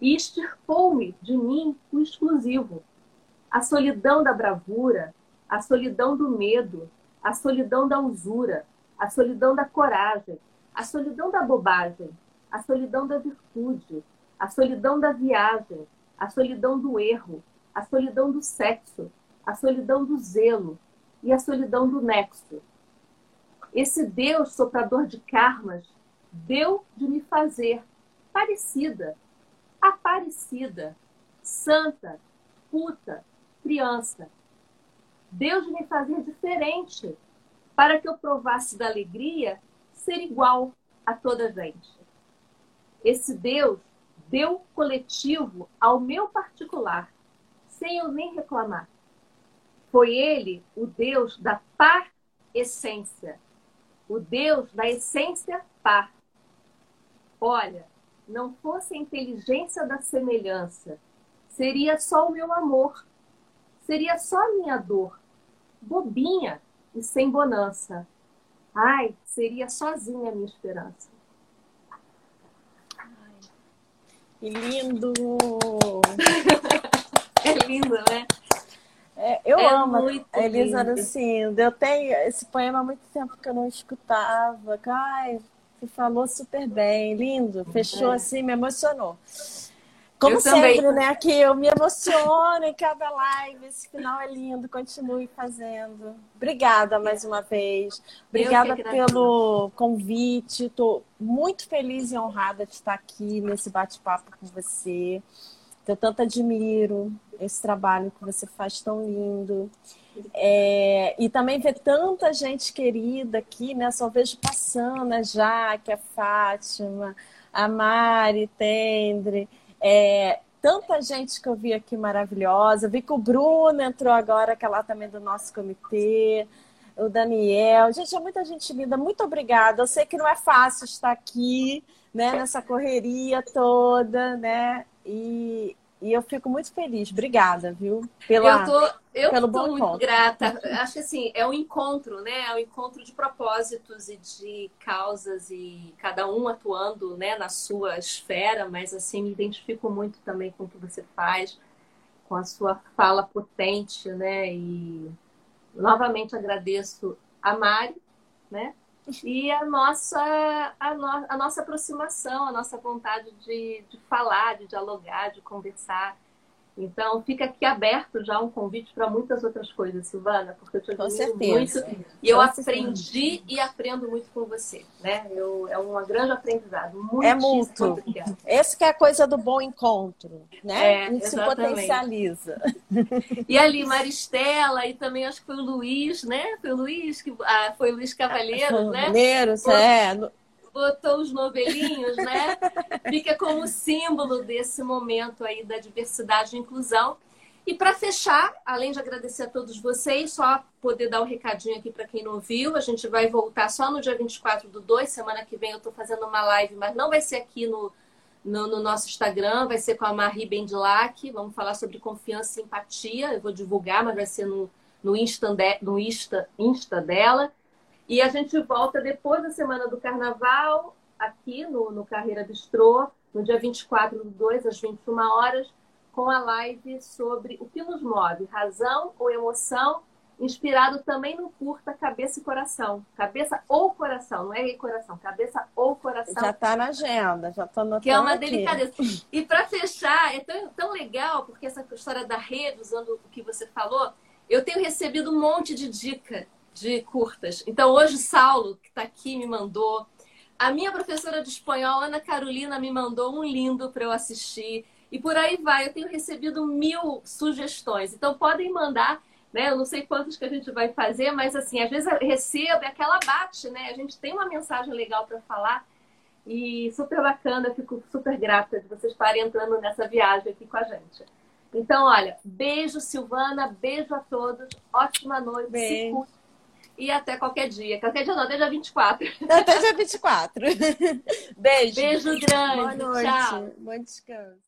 E extirpou-me de mim o exclusivo. A solidão da bravura, a solidão do medo, a solidão da usura, a solidão da coragem, a solidão da bobagem, a solidão da virtude, a solidão da viagem, a solidão do erro, a solidão do sexo, a solidão do zelo e a solidão do nexo. Esse Deus soprador de karmas deu de me fazer parecida, aparecida, santa, puta, criança. Deu de me fazer diferente, para que eu provasse da alegria ser igual a toda a gente. Esse Deus deu coletivo ao meu particular, sem eu nem reclamar. Foi ele o Deus da par essência, o Deus da essência par. Olha, não fosse a inteligência da semelhança, seria só o meu amor, seria só a minha dor, bobinha e sem bonança. Ai, seria sozinha a minha esperança. Que lindo! é lindo, né? É, eu é amo a Elisa Lucindo. Eu tenho esse poema há muito tempo que eu não escutava. Ai, falou super bem, lindo. Fechou é. assim, me emocionou. Como eu sempre, também. né? Aqui eu me emociono em cada live. Esse final é lindo. Continue fazendo. Obrigada mais uma vez. Obrigada pelo convite. Estou muito feliz e honrada de estar aqui nesse bate-papo com você. Eu tanto admiro esse trabalho que você faz tão lindo. É, e também ver tanta gente querida aqui, né? Só vejo passando a Jaque, a Fátima, a Mari, Tendre. É, tanta gente que eu vi aqui maravilhosa. vi que o Bruno entrou agora, que é lá também do nosso comitê. O Daniel. Gente, é muita gente linda. Muito obrigada. Eu sei que não é fácil estar aqui, né? Nessa correria toda, né? E, e eu fico muito feliz. Obrigada, viu? Pela, eu tô, eu pelo tô muito encontro. grata. Acho que assim, é um encontro, né? É um encontro de propósitos e de causas e cada um atuando, né, na sua esfera, mas assim, me identifico muito também com o que você faz, com a sua fala potente, né? E novamente agradeço a Mari, né? E a nossa, a, no, a nossa aproximação, a nossa vontade de, de falar, de dialogar, de conversar. Então, fica aqui aberto já um convite para muitas outras coisas, Silvana, porque eu te com admiro certeza. muito e eu aprendi e aprendo muito com você, né? Eu, é um grande aprendizado. Muito É mútuo. Esse que é a coisa do bom encontro, né? É, a gente se exatamente. potencializa. E ali, Maristela, e também acho que foi o Luiz, né? Foi o Luiz, que, ah, foi o Luiz Cavaleiro, né? Mineiros, é. Botou os novelinhos, né? Fica como símbolo desse momento aí da diversidade e inclusão. E para fechar, além de agradecer a todos vocês, só poder dar um recadinho aqui para quem não viu, a gente vai voltar só no dia 24 do 2, semana que vem eu estou fazendo uma live, mas não vai ser aqui no, no, no nosso Instagram, vai ser com a Marie Bendilac, vamos falar sobre confiança e empatia, eu vou divulgar, mas vai ser no, no, Insta, de, no Insta, Insta dela. E a gente volta depois da semana do carnaval, aqui no, no Carreira Bistrô, no dia 24 do 2, às 21 horas, com a live sobre o que nos move, razão ou emoção, inspirado também no curta Cabeça e Coração. Cabeça ou coração, não é e coração, cabeça ou coração. Já está na agenda, já estou anotando Que é uma aqui. delicadeza. E para fechar, é tão, tão legal, porque essa história da rede, usando o que você falou, eu tenho recebido um monte de dica de curtas. Então, hoje, Saulo, que está aqui, me mandou. A minha professora de espanhol, Ana Carolina, me mandou um lindo para eu assistir. E por aí vai. Eu tenho recebido mil sugestões. Então, podem mandar. Né? Eu não sei quantos que a gente vai fazer, mas assim, às vezes eu recebo e aquela bate, né? A gente tem uma mensagem legal para falar e super bacana, fico super grata de vocês estarem entrando nessa viagem aqui com a gente. Então, olha, beijo, Silvana, beijo a todos, ótima noite, se cuide e até qualquer dia. Qualquer dia não, até dia 24. Até dia 24. Beijo. Beijo grande, Boa noite. tchau. Bom descanso.